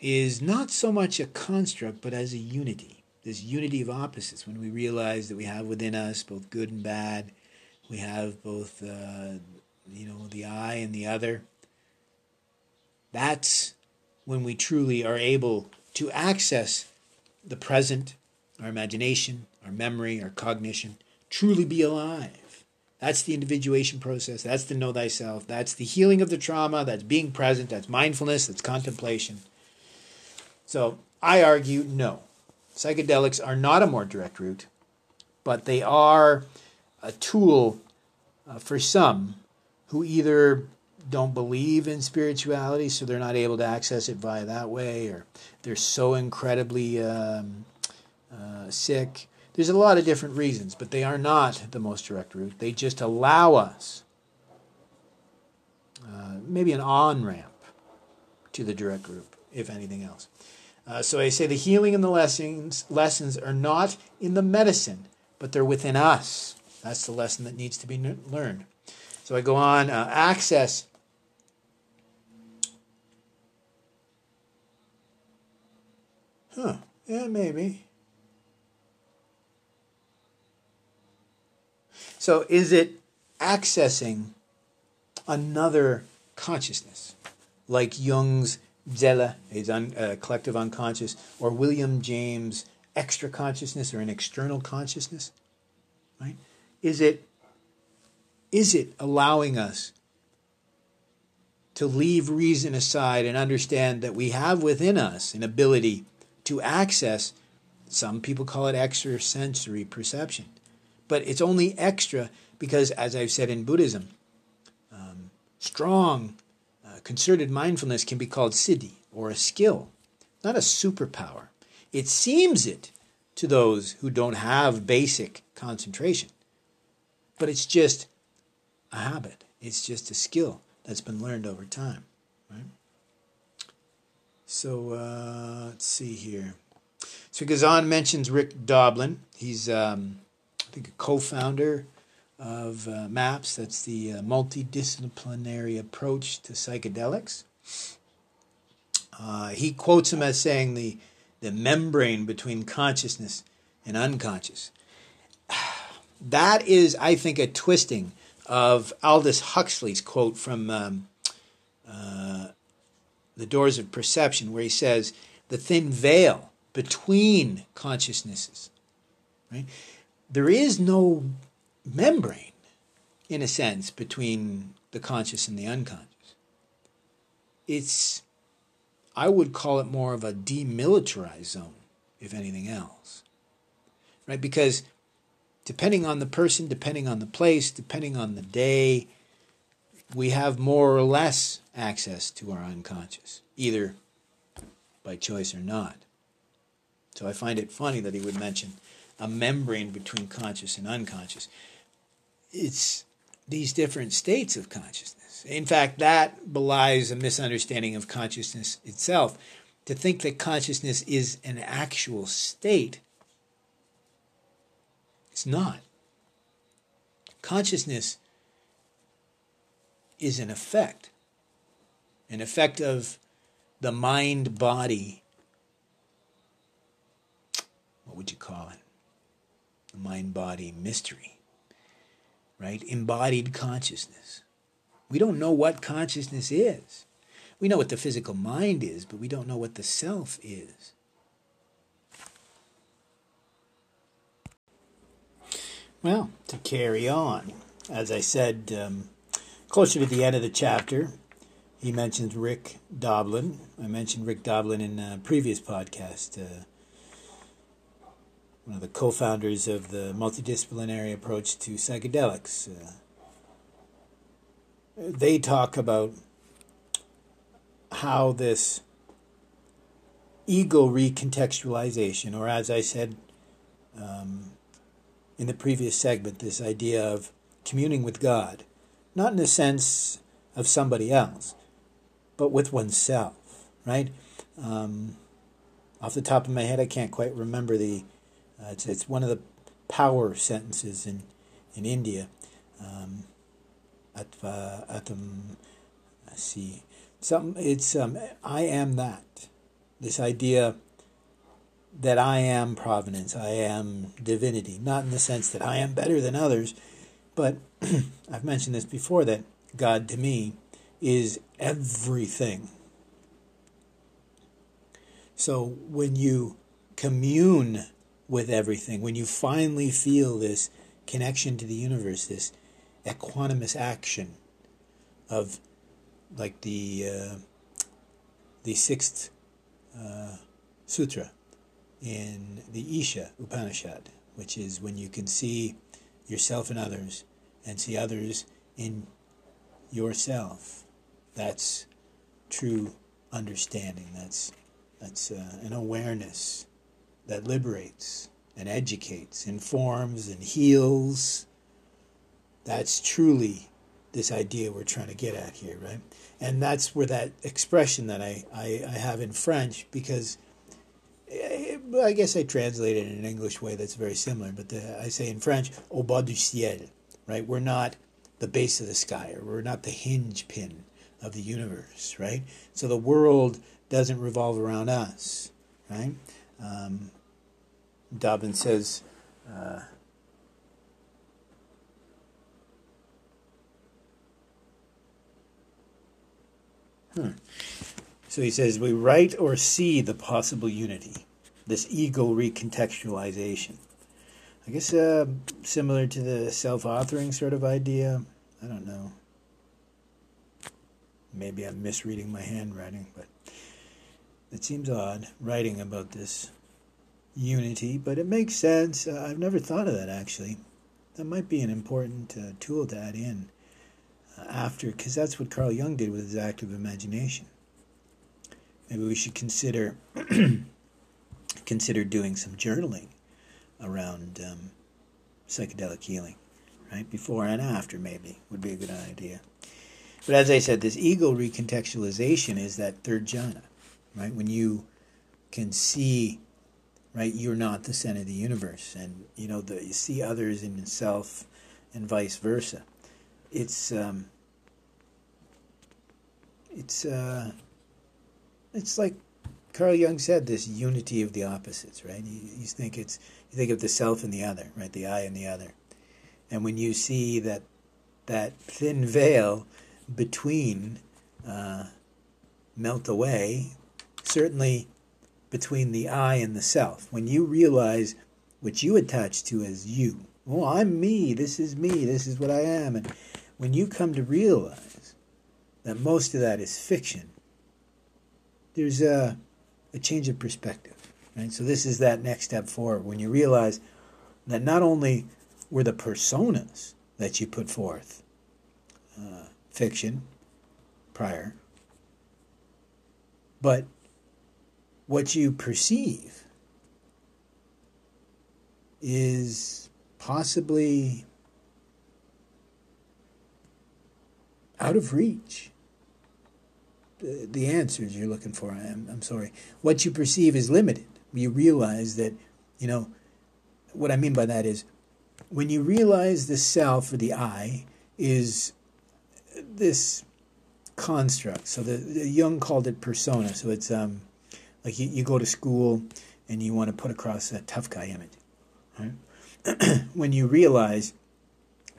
is not so much a construct but as a unity. This unity of opposites when we realize that we have within us both good and bad, we have both uh, you know the I and the other. That's when we truly are able to access the present, our imagination, our memory, our cognition, truly be alive. That's the individuation process. That's the know thyself. That's the healing of the trauma. That's being present. That's mindfulness. That's contemplation. So I argue no. Psychedelics are not a more direct route, but they are a tool uh, for some who either don't believe in spirituality, so they're not able to access it via that way, or they're so incredibly um, uh, sick. There's a lot of different reasons, but they are not the most direct route. They just allow us uh, maybe an on ramp to the direct route, if anything else. Uh, so I say the healing and the lessons lessons are not in the medicine, but they're within us. That's the lesson that needs to be learned. So I go on. Uh, access Huh. Yeah, maybe. So is it accessing another consciousness, like Jung's Zelle, his un, uh, collective unconscious, or William James' extra consciousness or an external consciousness? Right? Is it is it allowing us to leave reason aside and understand that we have within us an ability to access, some people call it extrasensory perception. But it's only extra because, as I've said in Buddhism, um, strong, uh, concerted mindfulness can be called siddhi or a skill, not a superpower. It seems it to those who don't have basic concentration, but it's just a habit, it's just a skill that's been learned over time. Right? So uh, let's see here. So Gazan mentions Rick Doblin. He's, um, I think, a co-founder of uh, MAPS. That's the uh, multidisciplinary approach to psychedelics. Uh, he quotes him as saying the the membrane between consciousness and unconscious. That is, I think, a twisting of Aldous Huxley's quote from um, uh, the Doors of Perception, where he says, the thin veil between consciousnesses. Right? There is no membrane, in a sense, between the conscious and the unconscious. It's, I would call it more of a demilitarized zone, if anything else. Right? Because depending on the person, depending on the place, depending on the day, we have more or less access to our unconscious, either by choice or not. So I find it funny that he would mention a membrane between conscious and unconscious. It's these different states of consciousness. In fact, that belies a misunderstanding of consciousness itself. To think that consciousness is an actual state, it's not. Consciousness is an effect, an effect of the mind body. What would you call it? The mind body mystery, right? Embodied consciousness. We don't know what consciousness is. We know what the physical mind is, but we don't know what the self is. Well, to carry on, as I said, um, closer to the end of the chapter, he mentions Rick Doblin. I mentioned Rick Doblin in a previous podcast. Uh, one of the co-founders of the multidisciplinary approach to psychedelics. Uh, they talk about how this ego recontextualization, or as I said um, in the previous segment, this idea of communing with God, not in the sense of somebody else, but with oneself, right? Um, off the top of my head, I can't quite remember the. Uh, it's it's one of the power sentences in in India. Um, at uh, at um, let's see, some it's um, I am that. This idea that I am providence, I am divinity, not in the sense that I am better than others, but I've mentioned this before that God to me is everything. So when you commune with everything, when you finally feel this connection to the universe, this equanimous action of like the uh, the sixth uh, sutra in the Isha Upanishad, which is when you can see yourself in others and see others in yourself. That's true understanding. That's that's uh, an awareness that liberates and educates, informs and heals. That's truly this idea we're trying to get at here, right? And that's where that expression that I, I, I have in French, because I guess I translate it in an English way that's very similar, but the, I say in French, au bas du ciel, right? We're not the base of the sky, or we're not the hinge pin of the universe, right? So the world doesn't revolve around us, right? Um, Doblin says, uh, hmm. So he says, we write or see the possible unity, this ego recontextualization. I guess uh, similar to the self authoring sort of idea. I don't know. Maybe I'm misreading my handwriting, but it seems odd writing about this unity, but it makes sense. Uh, I've never thought of that actually. That might be an important uh, tool to add in uh, after, because that's what Carl Jung did with his active imagination. Maybe we should consider consider doing some journaling around um, psychedelic healing, right? Before and after, maybe would be a good idea. But as I said, this ego recontextualization is that third jhana, right? When you can see right? You're not the center of the universe, and you know the you see others in yourself, and vice versa. It's um, it's uh, it's like Carl Jung said, this unity of the opposites, right? You, you think it's you think of the self and the other, right? The I and the other, and when you see that that thin veil between uh, melt away, certainly between the I and the self. When you realize what you attach to as you, oh, I'm me, this is me, this is what I am. And when you come to realize that most of that is fiction, there's a, a change of perspective. Right? So this is that next step forward when you realize that not only were the personas that you put forth uh, fiction prior, but what you perceive is possibly out of reach. The, answers you're looking for, I'm, I'm sorry. What you perceive is limited. You realize that, you know, what I mean by that is when you realize the self or the I is this construct. So the, the Jung called it persona. So it's um, like you, you go to school and you want to put across a tough guy image. Right? when you realize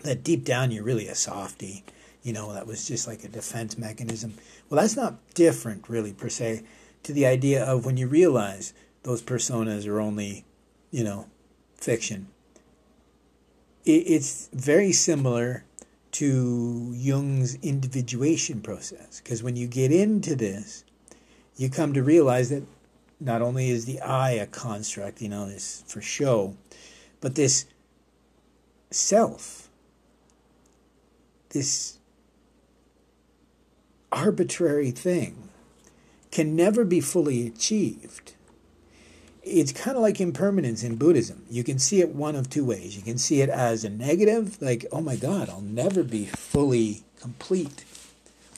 that deep down you're really a softy, you know, that was just like a defense mechanism. Well, that's not different, really, per se, to the idea of when you realize those personas are only, you know, fiction. It's very similar to Jung's individuation process, because when you get into this, you come to realize that not only is the I a construct, you know, this for show, but this self, this arbitrary thing, can never be fully achieved. It's kind of like impermanence in Buddhism. You can see it one of two ways. You can see it as a negative, like, oh my God, I'll never be fully complete.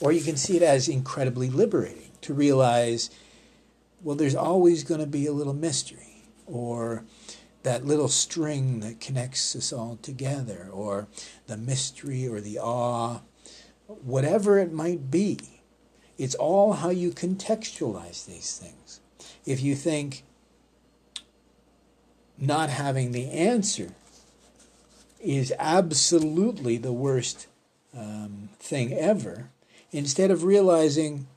Or you can see it as incredibly liberating to realize, well, there's always going to be a little mystery, or that little string that connects us all together, or the mystery or the awe, whatever it might be. It's all how you contextualize these things. If you think not having the answer is absolutely the worst um, thing ever, instead of realizing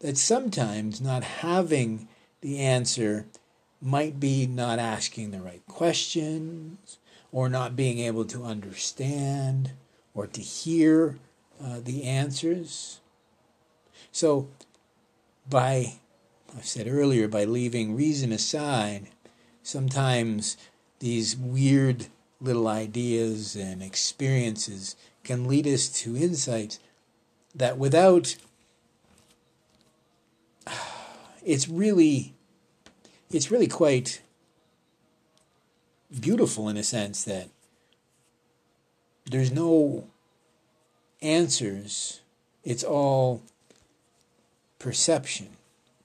that sometimes not having the answer might be not asking the right questions or not being able to understand or to hear uh, the answers. So, by, I said earlier, by leaving reason aside, sometimes these weird little ideas and experiences can lead us to insights that without it's really it's really quite beautiful in a sense that there's no answers it's all perception.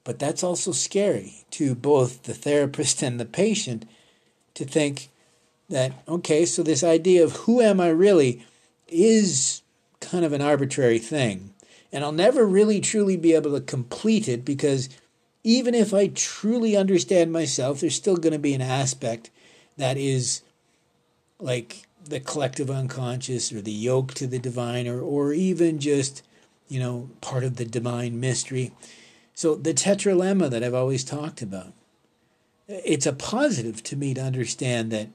But that's also scary to both the therapist and the patient to think that okay so this idea of who am i really is kind of an arbitrary thing. And I'll never really truly be able to complete it because even if I truly understand myself, there's still going to be an aspect that is like the collective unconscious or the yoke to the divine or, or even just, you know, part of the divine mystery. So the tetralemma that I've always talked about, it's a positive to me to understand that,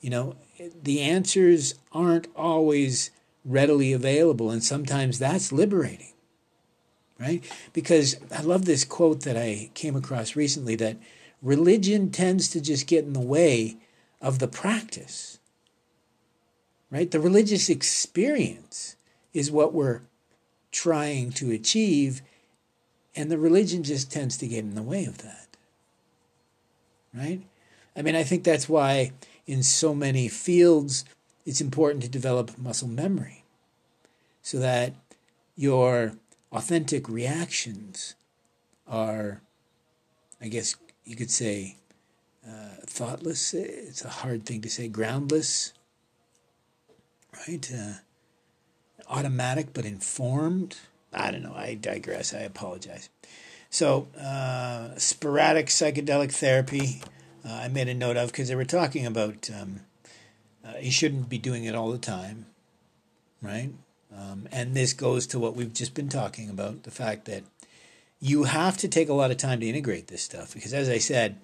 you know, the answers aren't always readily available, and sometimes that's liberating right? Because I love this quote that I came across recently that religion tends to just get in the way of the practice, right? The religious experience is what we're trying to achieve, and the religion just tends to get in the way of that, right? I mean, I think that's why in so many fields it's important to develop muscle memory so that your authentic reactions are, I guess you could say, uh, thoughtless. It's a hard thing to say. Groundless, right? Uh, automatic but informed. I don't know. I digress. I apologize. So, uh, sporadic psychedelic therapy, uh, I made a note of because they were talking about um, uh, you shouldn't be doing it all the time, right? Um, and this goes to what we've just been talking about the fact that you have to take a lot of time to integrate this stuff because, as I said,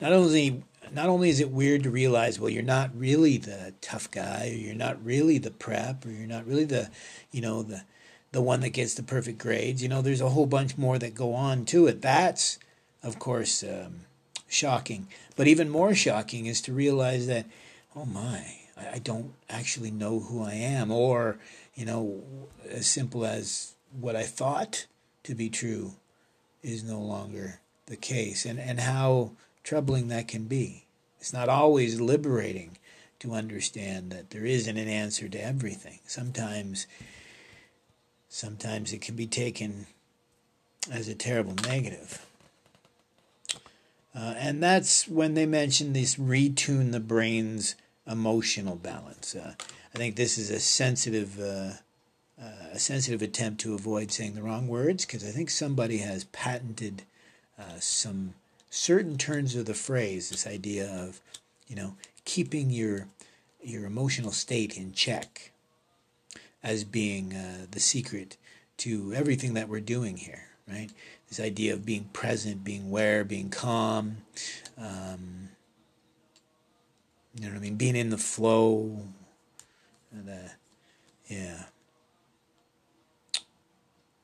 not only not only is it weird to realize, well, you're not really the tough guy, or you're not really the prep, or you're not really the, you know, the the one that gets the perfect grades. You know, there's a whole bunch more that go on to it. That's, of course, um, shocking. But even more shocking is to realize that, oh my, I, don't actually know who I am, or you know, as simple as what I thought to be true is no longer the case, and, and how troubling that can be. It's not always liberating to understand that there isn't an answer to everything. Sometimes, sometimes it can be taken as a terrible negative. Uh, and that's when they mention this retune the brain's emotional balance. Uh, I think this is a sensitive, uh, uh, a sensitive attempt to avoid saying the wrong words because I think somebody has patented uh, some certain turns of the phrase. This idea of, you know, keeping your your emotional state in check as being uh, the secret to everything that we're doing here, right? This idea of being present, being aware, being calm, um, you know what I mean? Being in the flow. And, uh, yeah.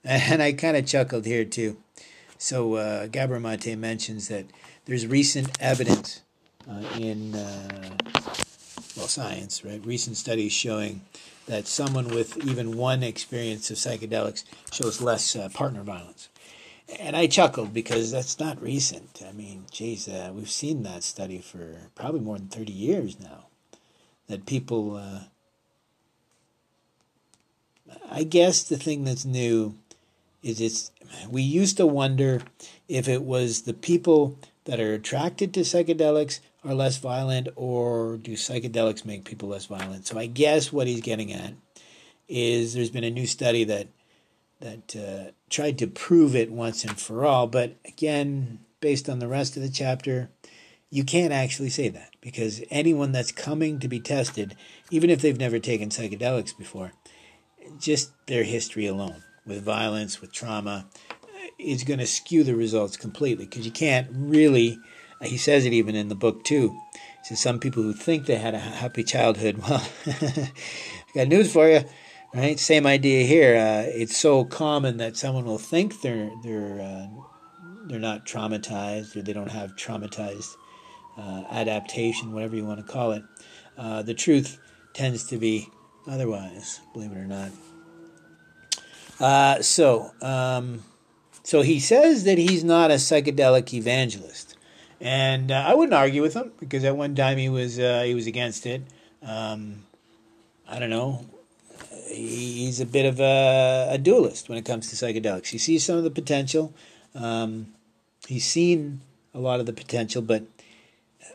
And I kind of chuckled here too. So uh, Gabor Mate mentions that there's recent evidence uh, in uh, well science, right? Recent studies showing that someone with even one experience of psychedelics shows less uh, partner violence. And I chuckled because that's not recent. I mean, geez, uh, we've seen that study for probably more than 30 years now. That people, uh, I guess the thing that's new is it's, we used to wonder if it was the people that are attracted to psychedelics are less violent or do psychedelics make people less violent. So I guess what he's getting at is there's been a new study that that uh, tried to prove it once and for all. But again, based on the rest of the chapter, you can't actually say that because anyone that's coming to be tested, even if they've never taken psychedelics before, just their history alone with violence, with trauma, is going to skew the results completely because you can't really. He says it even in the book too. He says some people who think they had a happy childhood. Well, I got news for you Right, same idea here. Uh, it's so common that someone will think they're they're uh, they're not traumatized or they don't have traumatized uh, adaptation, whatever you want to call it. Uh, the truth tends to be otherwise, believe it or not. Uh, so, um, so he says that he's not a psychedelic evangelist, and uh, I wouldn't argue with him because at one time he was he was against it. Um, I don't know he's a bit of a, a, dualist when it comes to psychedelics. He sees some of the potential. Um, he's seen a lot of the potential, but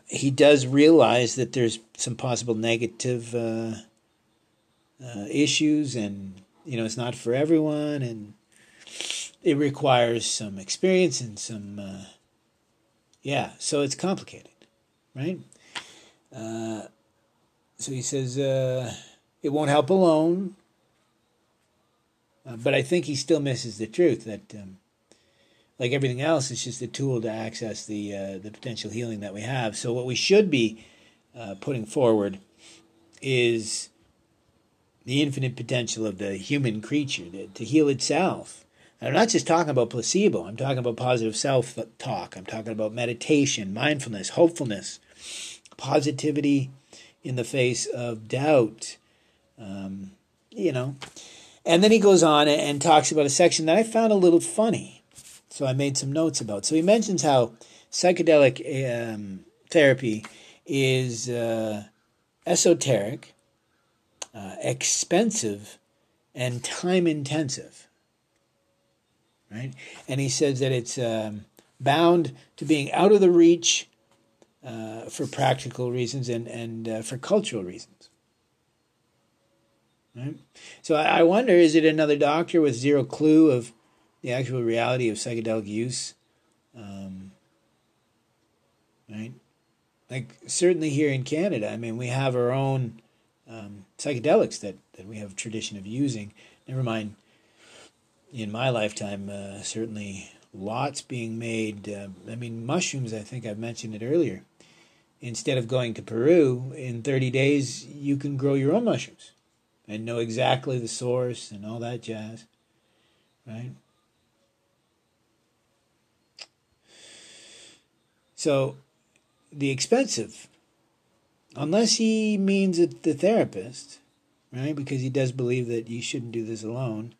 he does realize that there's some possible negative uh, uh, issues, and you know it's not for everyone, and it requires some experience and some, uh, yeah. So it's complicated, right? Uh, so he says uh, it won't help alone. Uh, but I think he still misses the truth that, um, like everything else, it's just a tool to access the uh, the potential healing that we have. So what we should be uh, putting forward is the infinite potential of the human creature to, to heal itself. And I'm not just talking about placebo. I'm talking about positive self talk. I'm talking about meditation, mindfulness, hopefulness, positivity in the face of doubt. Um, you know, and then he goes on and talks about a section that I found a little funny. So I made some notes about. So he mentions how psychedelic um, therapy is uh, esoteric, uh, expensive, and time intensive. Right? And he says that it's um, bound to being out of the reach uh, for practical reasons and, and uh, for cultural reasons. Right? So I wonder is it another doctor with zero clue of the actual reality of psychedelic use? Um, right? Like, certainly here in Canada, I mean, we have our own um, psychedelics that, that we have a tradition of using. Never mind, in my lifetime, uh, certainly lots being made. Uh, I mean, mushrooms, I think I've mentioned it earlier. Instead of going to Peru, in 30 days, you can grow your own mushrooms and know exactly the source and all that jazz, right? So, the expensive, unless he means it, the therapist, right? Because he does believe that you shouldn't do this alone.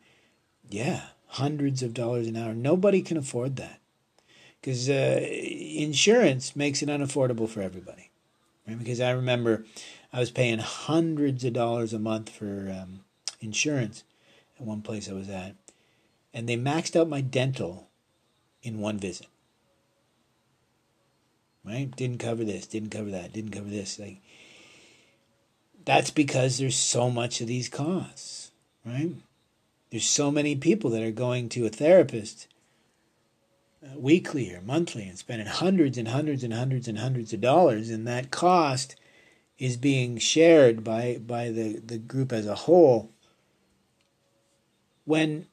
Yeah, hundreds of dollars an hour. Nobody can afford that because uh, insurance makes it unaffordable for everybody. Right? Because I remember I was paying hundreds of dollars a month for um, insurance at one place I was at, and they maxed out my dental in one visit. Right? Didn't cover this, didn't cover that, didn't cover this. Like that's because there's so much of these costs, right? There's so many people that are going to a therapist uh, weekly or monthly and spending hundreds and hundreds and hundreds and hundreds of dollars, and that cost is being shared by by the, the group as a whole when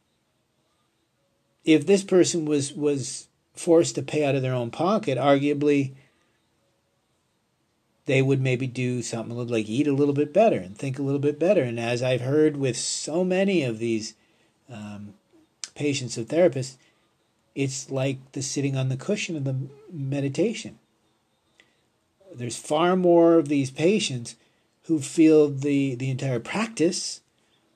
if this person was was forced to pay out of their own pocket arguably they would maybe do something like eat a little bit better and think a little bit better. And as i've heard with so many of these um, patients of therapists it's like the sitting on the cushion of the meditation. There's far more of these patients who feel the, the entire practice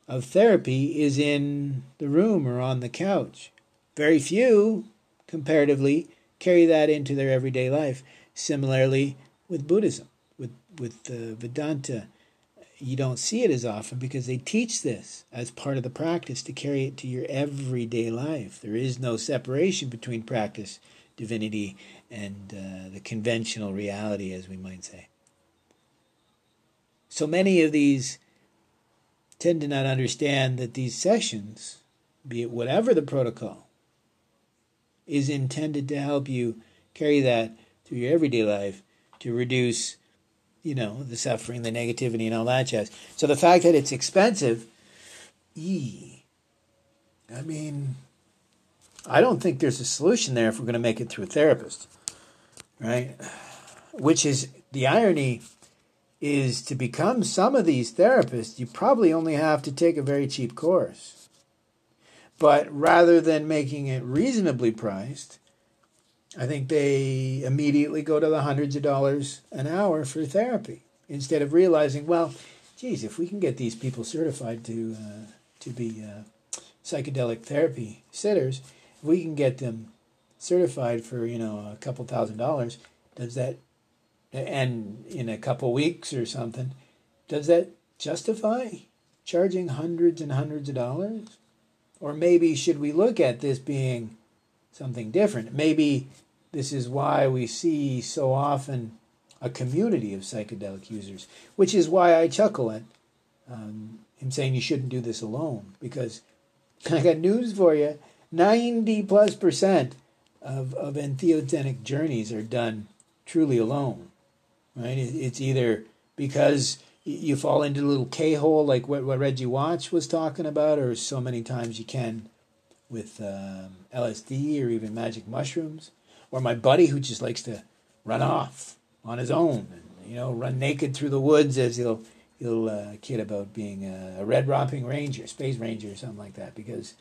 of therapy is in the room or on the couch. Very few, comparatively, carry that into their everyday life. Similarly, with Buddhism, with with uh, Vedanta, you don't see it as often because they teach this as part of the practice to carry it to your everyday life. There is no separation between practice, divinity, and uh, the conventional reality, as we might say. So many of these tend to not understand that these sessions, be it whatever the protocol, is intended to help you carry that through your everyday life to reduce, you know, the suffering, the negativity, and all that jazz. So the fact that it's expensive, ee, I mean, I don't think there's a solution there if we're going to make it through a therapist right? Which is the irony is to become some of these therapists, you probably only have to take a very cheap course. But rather than making it reasonably priced, I think they immediately go to the hundreds of dollars an hour for therapy instead of realizing, well, geez, if we can get these people certified to uh, to be uh, psychedelic therapy sitters, if we can get them certified for you know a couple thousand dollars, does that, and in a couple weeks or something, does that justify charging hundreds and hundreds of dollars? Or maybe should we look at this being something different? Maybe this is why we see so often a community of psychedelic users, which is why I chuckle at um, him saying you shouldn't do this alone. Because I got news for you 90 plus percent of, of entheogenic journeys are done truly alone, right? It's either because you fall into a little K hole like what, what Reggie Watts was talking about, or so many times you can with um, LSD or even magic mushrooms, or my buddy who just likes to run off on his own and you know run naked through the woods as he'll he'll uh, kid about being a, a red romping ranger, space ranger, or something like that, because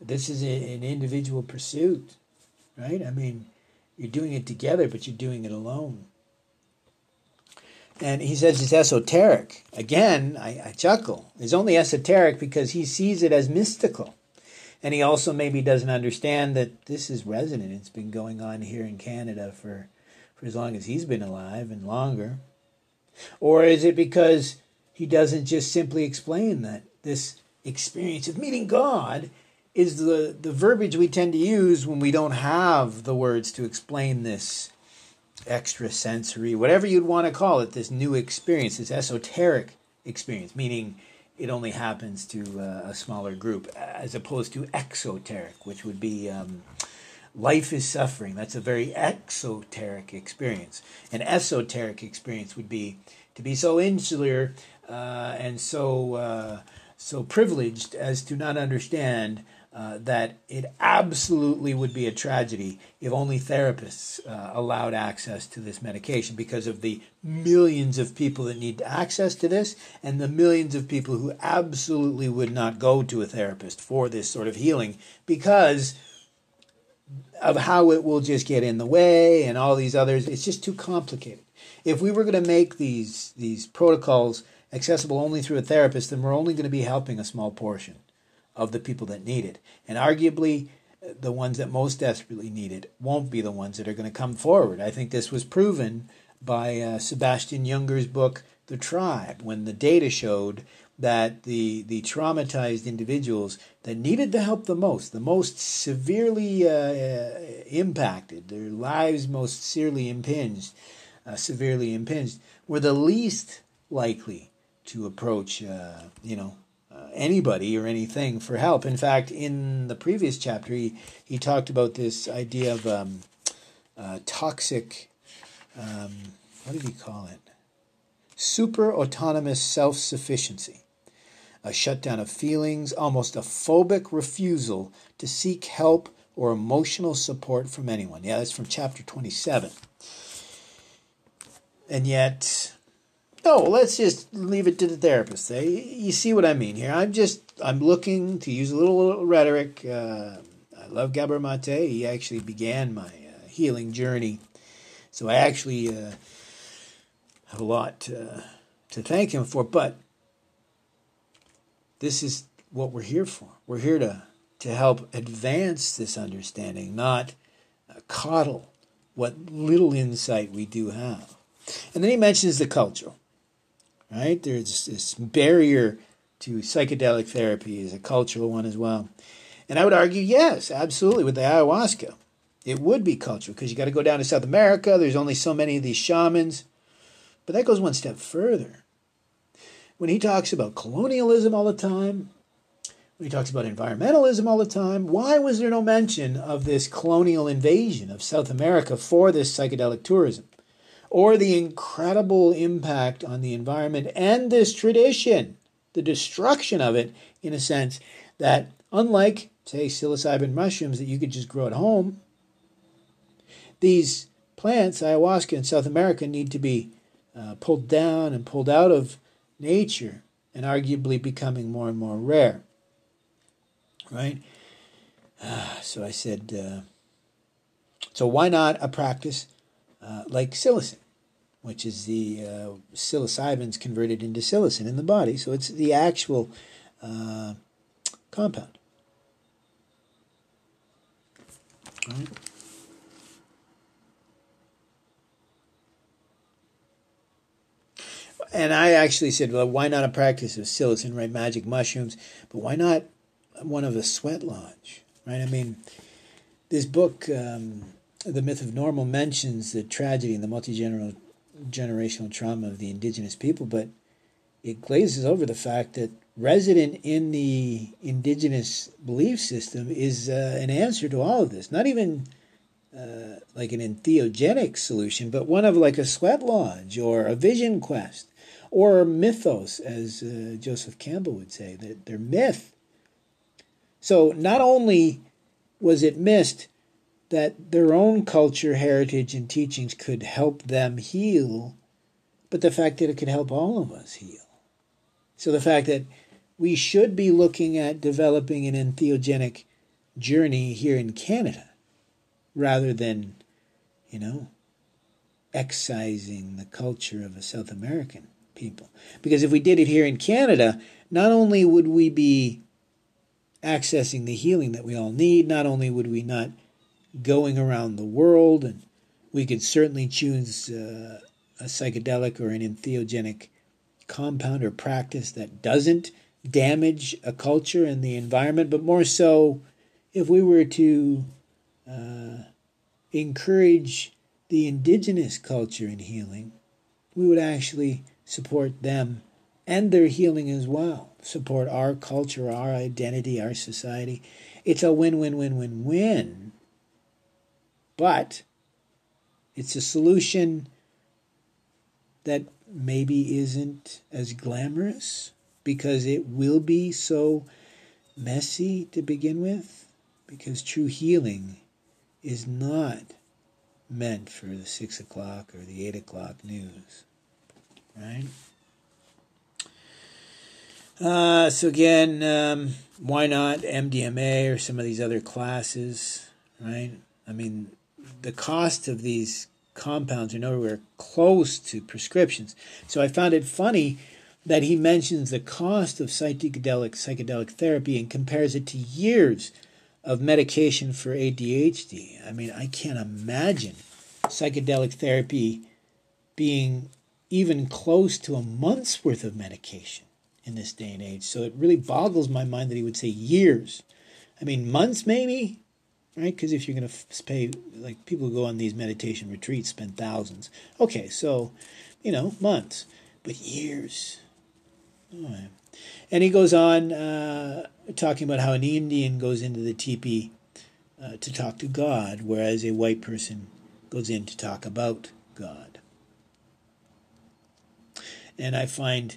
this is a, an individual pursuit right? I mean, you're doing it together, but you're doing it alone. And he says it's esoteric. Again, I, I chuckle. It's only esoteric because he sees it as mystical. And he also maybe doesn't understand that this is resonant. It's been going on here in Canada for, for as long as he's been alive and longer. Or is it because he doesn't just simply explain that this experience of meeting God is the, the verbiage we tend to use when we don't have the words to explain this extra sensory, whatever you'd want to call it, this new experience, this esoteric experience, meaning it only happens to uh, a smaller group, as opposed to exoteric, which would be um, life is suffering. That's a very exoteric experience. An esoteric experience would be to be so insular uh, and so uh, so privileged as to not understand uh, that it absolutely would be a tragedy if only therapists uh, allowed access to this medication because of the millions of people that need access to this and the millions of people who absolutely would not go to a therapist for this sort of healing because of how it will just get in the way and all these others. It's just too complicated. If we were going to make these these protocols accessible only through a therapist then we're only going to be helping a small portion of the people that need it. And arguably, the ones that most desperately need it won't be the ones that are going to come forward. I think this was proven by uh, Sebastian Junger's book, The Tribe, when the data showed that the, the traumatized individuals that needed the help the most, the most severely uh, impacted, their lives most severely impinged, uh, severely impinged, were the least likely to approach, uh, you know, anybody or anything for help. In fact, in the previous chapter, he, he talked about this idea of um, uh, toxic, um, what did he call it? super autonomous self sufficiency, a shutdown of feelings, almost a phobic refusal to seek help or emotional support from anyone. Yeah, that's from chapter 27. And yet, no, let's just leave it to the therapist. Eh? You see what I mean here? I'm just, I'm looking to use a little, little rhetoric. Uh, I love Gabor Mate. He actually began my uh, healing journey. So I actually uh, have a lot to thank him for. But this is what we're here for. We're here to, to help advance this understanding, not uh, coddle what little insight we do have. And then he mentions the cultural, right? There's this barrier to psychedelic therapy is a cultural one as well. And I would argue, yes, absolutely, with the ayahuasca. It would be cultural because you got to go down to South America. There's only so many of these shamans. But that goes one step further. When he talks about colonialism all the time, when he talks about environmentalism all the time, why was there no mention of this colonial invasion of South America for this psychedelic tourism? Or the incredible impact on the environment and this tradition, the destruction of it, in a sense that, unlike, say, psilocybin mushrooms that you could just grow at home, these plants, ayahuasca in South America, need to be uh, pulled down and pulled out of nature and arguably becoming more and more rare. Right? Uh, so I said, uh, so why not a practice uh, like psilocin, which is the uh, psilocybins converted into psilocin in the body? So it's the actual uh, compound. And I actually said, well, why not a practice of psilocin, right? Magic mushrooms, but why not one of a sweat lodge, right? I mean, this book, um, The Myth of Normal, mentions the tragedy and the multi generational trauma of the indigenous people, but it glazes over the fact that resident in the indigenous belief system is uh, an answer to all of this. Not even uh, like an entheogenic solution, but one of like a sweat lodge or a vision quest or mythos, as uh, Joseph Campbell would say, that they're myth. So not only was it missed that their own culture, heritage, and teachings could help them heal, but the fact that it could help all of us heal. So the fact that we should be looking at developing an entheogenic journey here in Canada rather than, you know, excising the culture of a South American people. Because if we did it here in Canada, not only would we be accessing the healing that we all need, not only would we not going around the world, and we could certainly choose uh, a psychedelic or an entheogenic compound or practice that doesn't damage a culture and the environment, but more so if we were to uh, encourage the indigenous culture in healing, we would actually support them and their healing as well, support our culture, our identity, our society. It's a win win win win win. But it's a solution that maybe isn't as glamorous because it will be so messy to begin with. Because true healing is not meant for the six o'clock or the eight o'clock news right? Uh, so again, um, why not MDMA or some of these other classes, right? I mean, the cost of these compounds are nowhere close to prescriptions. So I found it funny that he mentions the cost of psychedelic psychedelic therapy and compares it to years of medication for ADHD. I mean, I can't imagine psychedelic therapy being even close to a month's worth of medication in this day and age. So it really boggles my mind that he would say years. I mean, months maybe, right? Because if you're going to pay, like people who go on these meditation retreats spend thousands. Okay, so, you know, months, but years. And he goes on uh, talking about how an Indian goes into the teepee uh, to talk to God, whereas a white person goes in to talk about God. And I find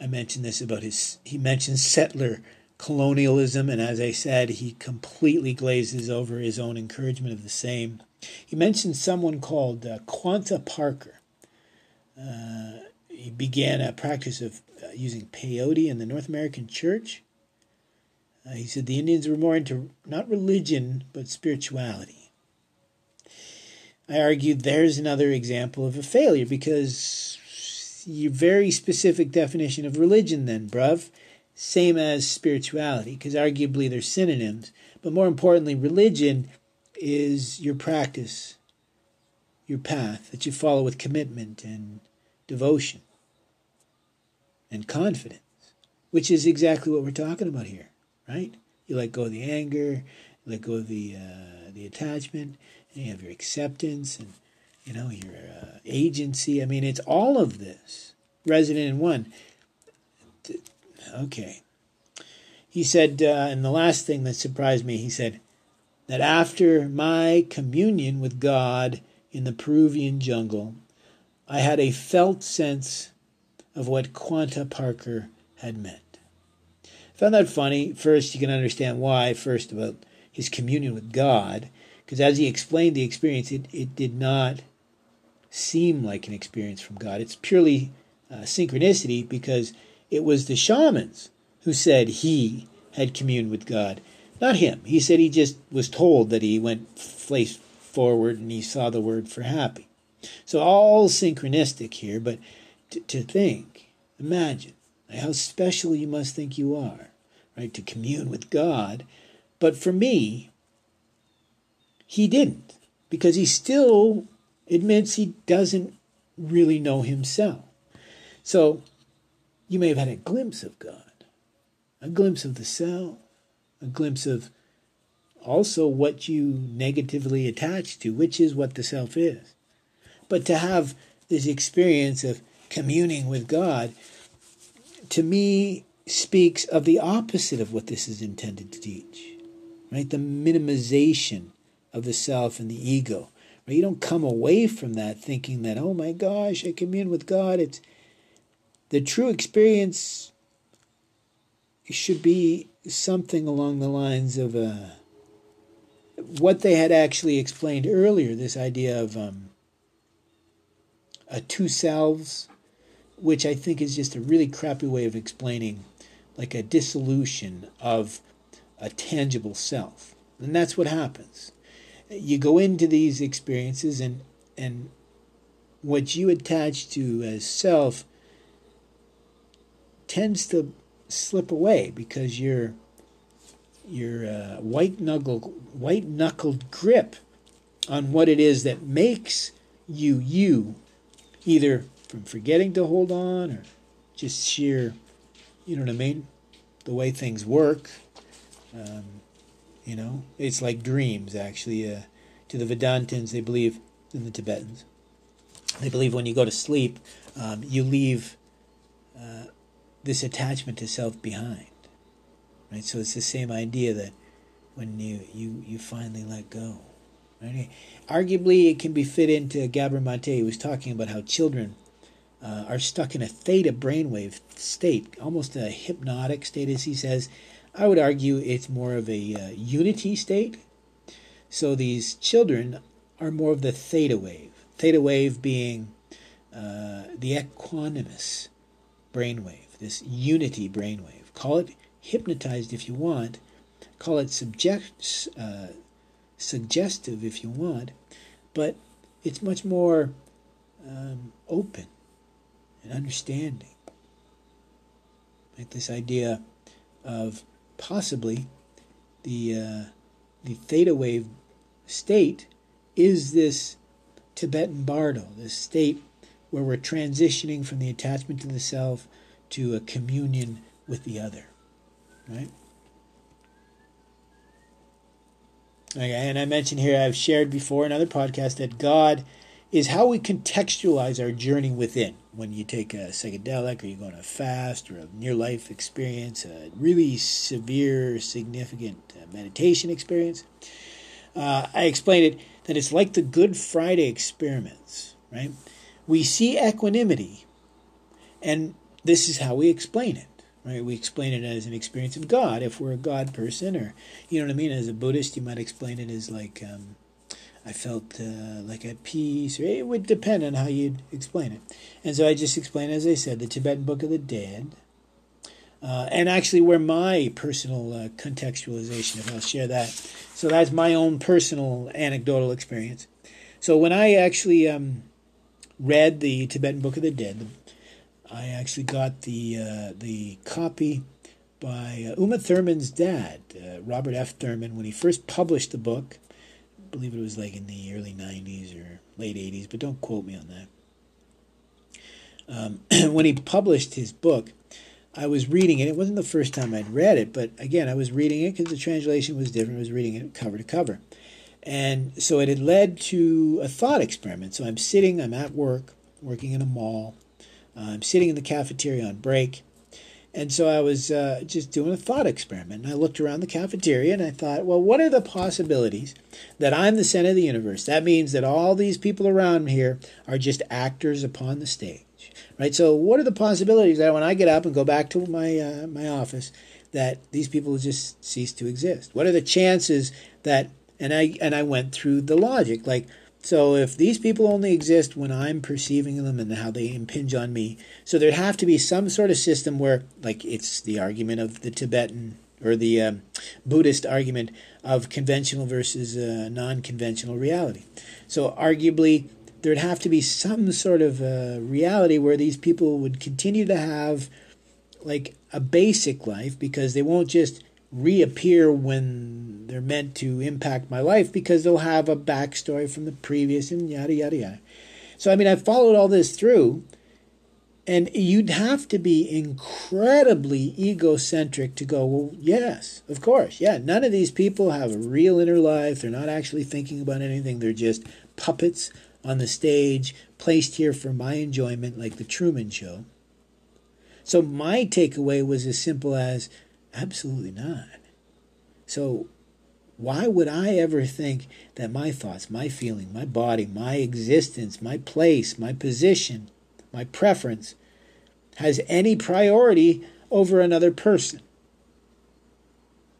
I mentioned this about his, he mentions settler colonialism, and as I said, he completely glazes over his own encouragement of the same. He mentions someone called uh, Quanah Parker. Uh, he began a practice of uh, using peyote in the North American church. Uh, he said the Indians were more into not religion, but spirituality. I argued there's another example of a failure because your very specific definition of religion, then, bruv, same as spirituality, because arguably they're synonyms. But more importantly, religion is your practice, your path that you follow with commitment and devotion and confidence, which is exactly what we're talking about here, right? You let go of the anger, let go of the uh, the attachment, and you have your acceptance and you know your uh, agency. I mean, it's all of this resident in one. Okay. He said, uh, and the last thing that surprised me, he said that after my communion with God in the Peruvian jungle, I had a felt sense of what Quanah Parker had meant. I found that funny. First, you can understand why, first, about his communion with God, because as he explained the experience, it, it did not seem like an experience from God. It's purely uh, synchronicity because it was the shamans who said he had communed with God, not him. He said he just was told that he went face forward and he saw the word for happy. So all synchronistic here, but to, to think, imagine how special you must think you are, right, to commune with God. But for me, he didn't, because he still admits he doesn't really know himself. So you may have had a glimpse of God, a glimpse of the self, a glimpse of also what you negatively attach to, which is what the self is. But to have this experience of communing with God, to me, speaks of the opposite of what this is intended to teach, right? The minimization of the self and the ego. Right? You don't come away from that thinking that, oh my gosh, I commune with God. It's the true experience should be something along the lines of uh, what they had actually explained earlier this idea of um, a two selves which I think is just a really crappy way of explaining like a dissolution of a tangible self. And that's what happens. You go into these experiences and and what you attach to as self tends to slip away because your your uh, white knuckled white knuckled grip on what it is that makes you you either from forgetting to hold on or just sheer, you know what I mean? The way things work. Um, you know, it's like dreams, actually. Uh, to the Vedantins, they believe, in the Tibetans, they believe when you go to sleep, um, you leave uh, this attachment to self behind. Right? So it's the same idea that when you, you, you finally let go. Right? Arguably, it can be fit into Gabor Mate, who was talking about how children uh, are stuck in a theta brainwave state, almost a hypnotic state, as he says. I would argue it's more of a uh, unity state. So these children are more of the theta wave. Theta wave being uh, the equanimous brainwave, this unity brainwave. Call it hypnotized if you want. Call it subject, uh, suggestive if you want, but it's much more um, open and understanding. Like this idea of possibly the uh, the theta wave state is this Tibetan bardo, this state where we're transitioning from the attachment to the self to a communion with the other, right? Okay, and I mentioned here I've shared before in other podcasts that God is how we contextualize our journey within. When you take a psychedelic or you go on a fast or a near life experience, a really severe, significant uh, meditation experience, uh, I explained it that it's like the Good Friday experiments, right? We see equanimity And this is how we explain it. Right? We explain it as an experience of God if we're a God person, or you know what I mean. As a Buddhist, you might explain it as like um, I felt uh, like at peace, or it would depend on how you'd explain it. And so I just explained, as I said, the Tibetan Book of the Dead, uh, and actually where my personal uh, contextualization, if I'll share that. So that's my own personal anecdotal experience. So when I actually um, read the Tibetan Book of the Dead, I actually got the uh, the copy by uh, Uma Thurman's dad, uh, Robert F. Thurman, when he first published the book. I believe it was like in the early 90s or late 80s, but don't quote me on that. Um, when he published his book, I was reading it. It wasn't the first time I'd read it, but again, I was reading it because the translation was different. I was reading it cover to cover. And so it had led to a thought experiment. So I'm sitting, I'm at work, working in a mall. I'm sitting in the cafeteria on break. And so I was uh, just doing a thought experiment. And I looked around the cafeteria and I thought, well, what are the possibilities that I'm the center of the universe? That means that all these people around here are just actors upon the stage. Right? So, what are the possibilities that when I get up and go back to my, uh, my office, that these people just cease to exist? What are the chances that, and I, and I went through the logic, like, so if these people only exist when I'm perceiving them and how they impinge on me, so there'd have to be some sort of system where, like it's the argument of the Tibetan or the um, Buddhist argument of conventional versus uh, non-conventional reality. So arguably, there'd have to be some sort of uh, reality where these people would continue to have like a basic life because they won't just reappear when they're meant to impact my life because they'll have a backstory from the previous and yada yada yada. So I mean I followed all this through and you'd have to be incredibly egocentric to go, well, yes, of course. Yeah, none of these people have a real inner life. They're not actually thinking about anything. They're just puppets on the stage, placed here for my enjoyment, like the Truman Show. So my takeaway was as simple as Absolutely not. So, why would I ever think that my thoughts, my feeling, my body, my existence, my place, my position, my preference has any priority over another person?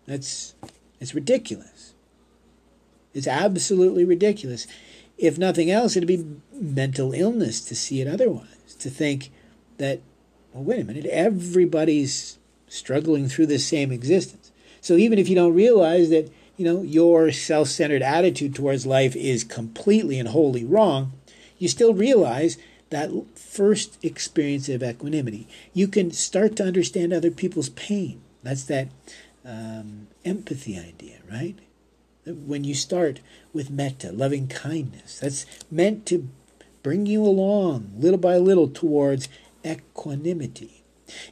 That's it's ridiculous. It's absolutely ridiculous. If nothing else, it'd be mental illness to see it otherwise, to think that, well, wait a minute, everybody's struggling through this same existence. So even if you don't realize that, you know, your self-centered attitude towards life is completely and wholly wrong, you still realize that first experience of equanimity. You can start to understand other people's pain. That's that um, empathy idea, right? When you start with metta, loving kindness, that's meant to bring you along little by little towards equanimity.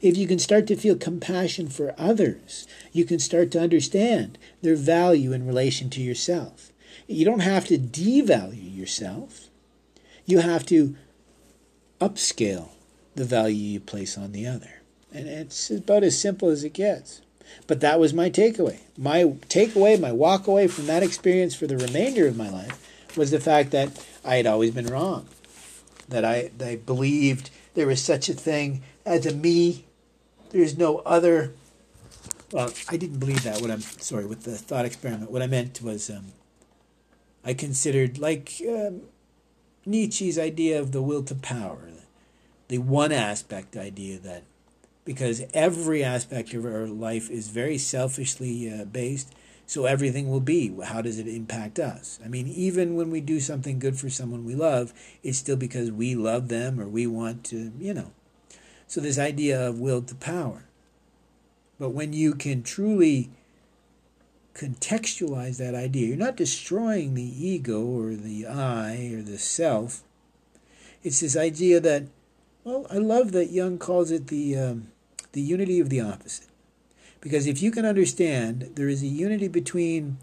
If you can start to feel compassion for others, you can start to understand their value in relation to yourself. You don't have to devalue yourself, you have to upscale the value you place on the other. And it's about as simple as it gets. But that was my takeaway. My takeaway, my walk away from that experience for the remainder of my life was the fact that I had always been wrong. That I, that I believed there was such a thing as a me. There's no other. Well, I didn't believe that. What I'm sorry with the thought experiment. What I meant was, um, I considered like um, Nietzsche's idea of the will to power, the one aspect idea that because every aspect of our life is very selfishly uh, based so everything will be how does it impact us i mean even when we do something good for someone we love it's still because we love them or we want to you know so, this idea of will to power. But when you can truly contextualize that idea, you're not destroying the ego or the I or the self. It's this idea that, well, I love that Jung calls it the, um, the unity of the opposite. Because if you can understand, there is a unity between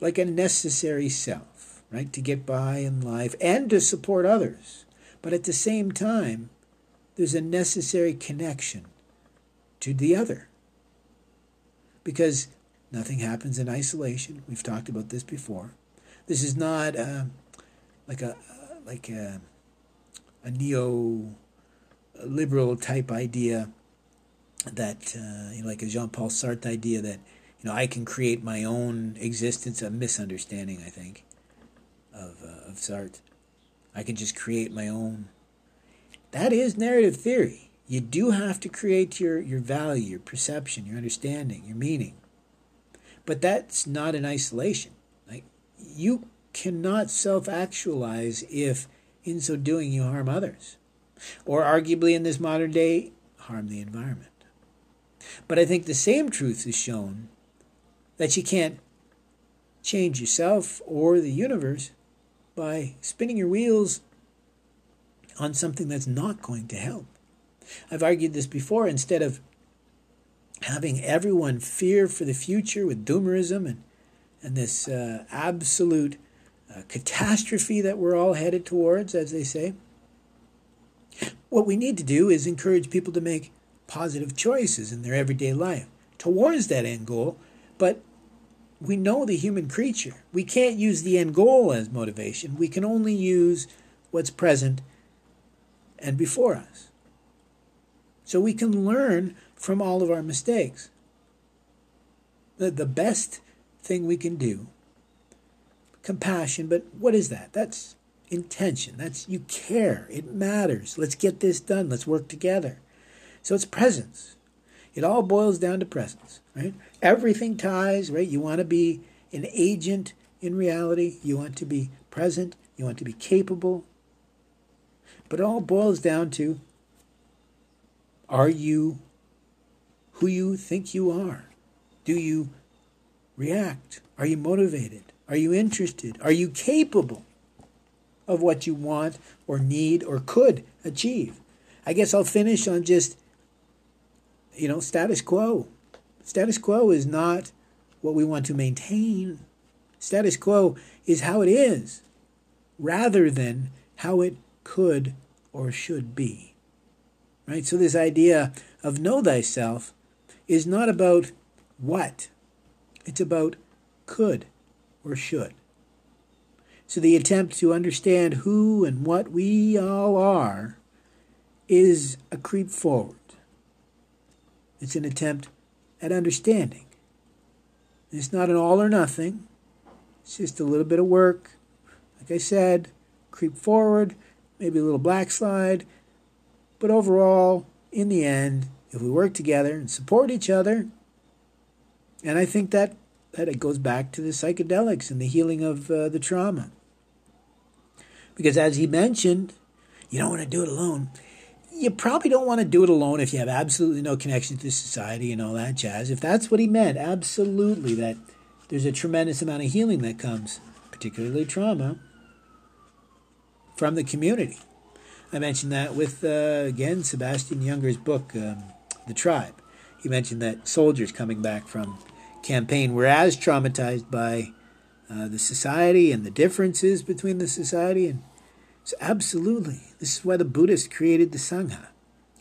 like a necessary self, right, to get by in life and to support others. But at the same time, there's a necessary connection to the other. Because nothing happens in isolation. We've talked about this before. This is not uh, like a like a, a neo liberal type idea that, uh, you know, like a Jean Paul Sartre idea that, you know, I can create my own existence, a misunderstanding, I think, of, uh, of Sartre. I can just create my own. That is narrative theory. You do have to create your, your value, your perception, your understanding, your meaning. But that's not in isolation. Like you cannot self actualize if in so doing you harm others. Or arguably in this modern day, harm the environment. But I think the same truth is shown that you can't change yourself or the universe by spinning your wheels on something that's not going to help. I've argued this before. Instead of having everyone fear for the future with doomerism and, and this uh, absolute uh, catastrophe that we're all headed towards, as they say, what we need to do is encourage people to make positive choices in their everyday life towards that end goal. But we know the human creature. We can't use the end goal as motivation. We can only use what's present and before us. So we can learn from all of our mistakes. The, best thing we can do, compassion, but what is that? That's intention. That's you care. It matters. Let's get this done. Let's work together. So it's presence. It all boils down to presence, right? Everything ties, right? You want to be an agent in reality. You want to be present. You want to be capable. But it all boils down to are you who you think you are? Do you react? Are you motivated? Are you interested? Are you capable of what you want or need or could achieve? I guess I'll finish on just, you know, status quo. Status quo is not what we want to maintain. Status quo is how it is rather than how it could or should be. Right? So, this idea of know thyself is not about what, it's about could or should. So, the attempt to understand who and what we all are is a creep forward. It's an attempt at understanding. It's not an all or nothing, it's just a little bit of work. Like I said, creep forward, maybe a little black slide, but overall, in the end, if we work together and support each other, and I think that that it goes back to the psychedelics and the healing of uh, the trauma. Because as he mentioned, you don't want to do it alone. You probably don't want to do it alone if you have absolutely no connection to society and all that jazz. If that's what he meant, absolutely, that there's a tremendous amount of healing that comes, particularly trauma, from the community. I mentioned that with, uh, again, Sebastian Junger's book, um, The Tribe. He mentioned that soldiers coming back from campaign were as traumatized by uh, the society and the differences between the society. And so, absolutely, this is why the Buddhists created the Sangha.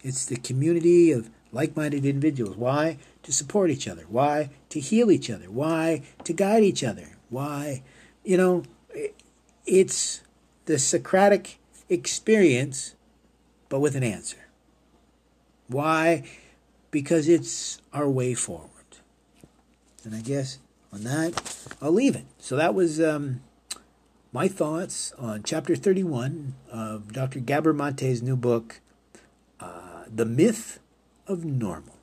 It's the community of like minded individuals. Why? To support each other. Why? To heal each other. Why? To guide each other. Why? You know, it's the Socratic experience, but with an answer. Why? Because it's our way forward. And I guess on that, I'll leave it. So that was um, my thoughts on chapter 31 of Dr. Gabor Mate's new book, uh, The Myth of Normal.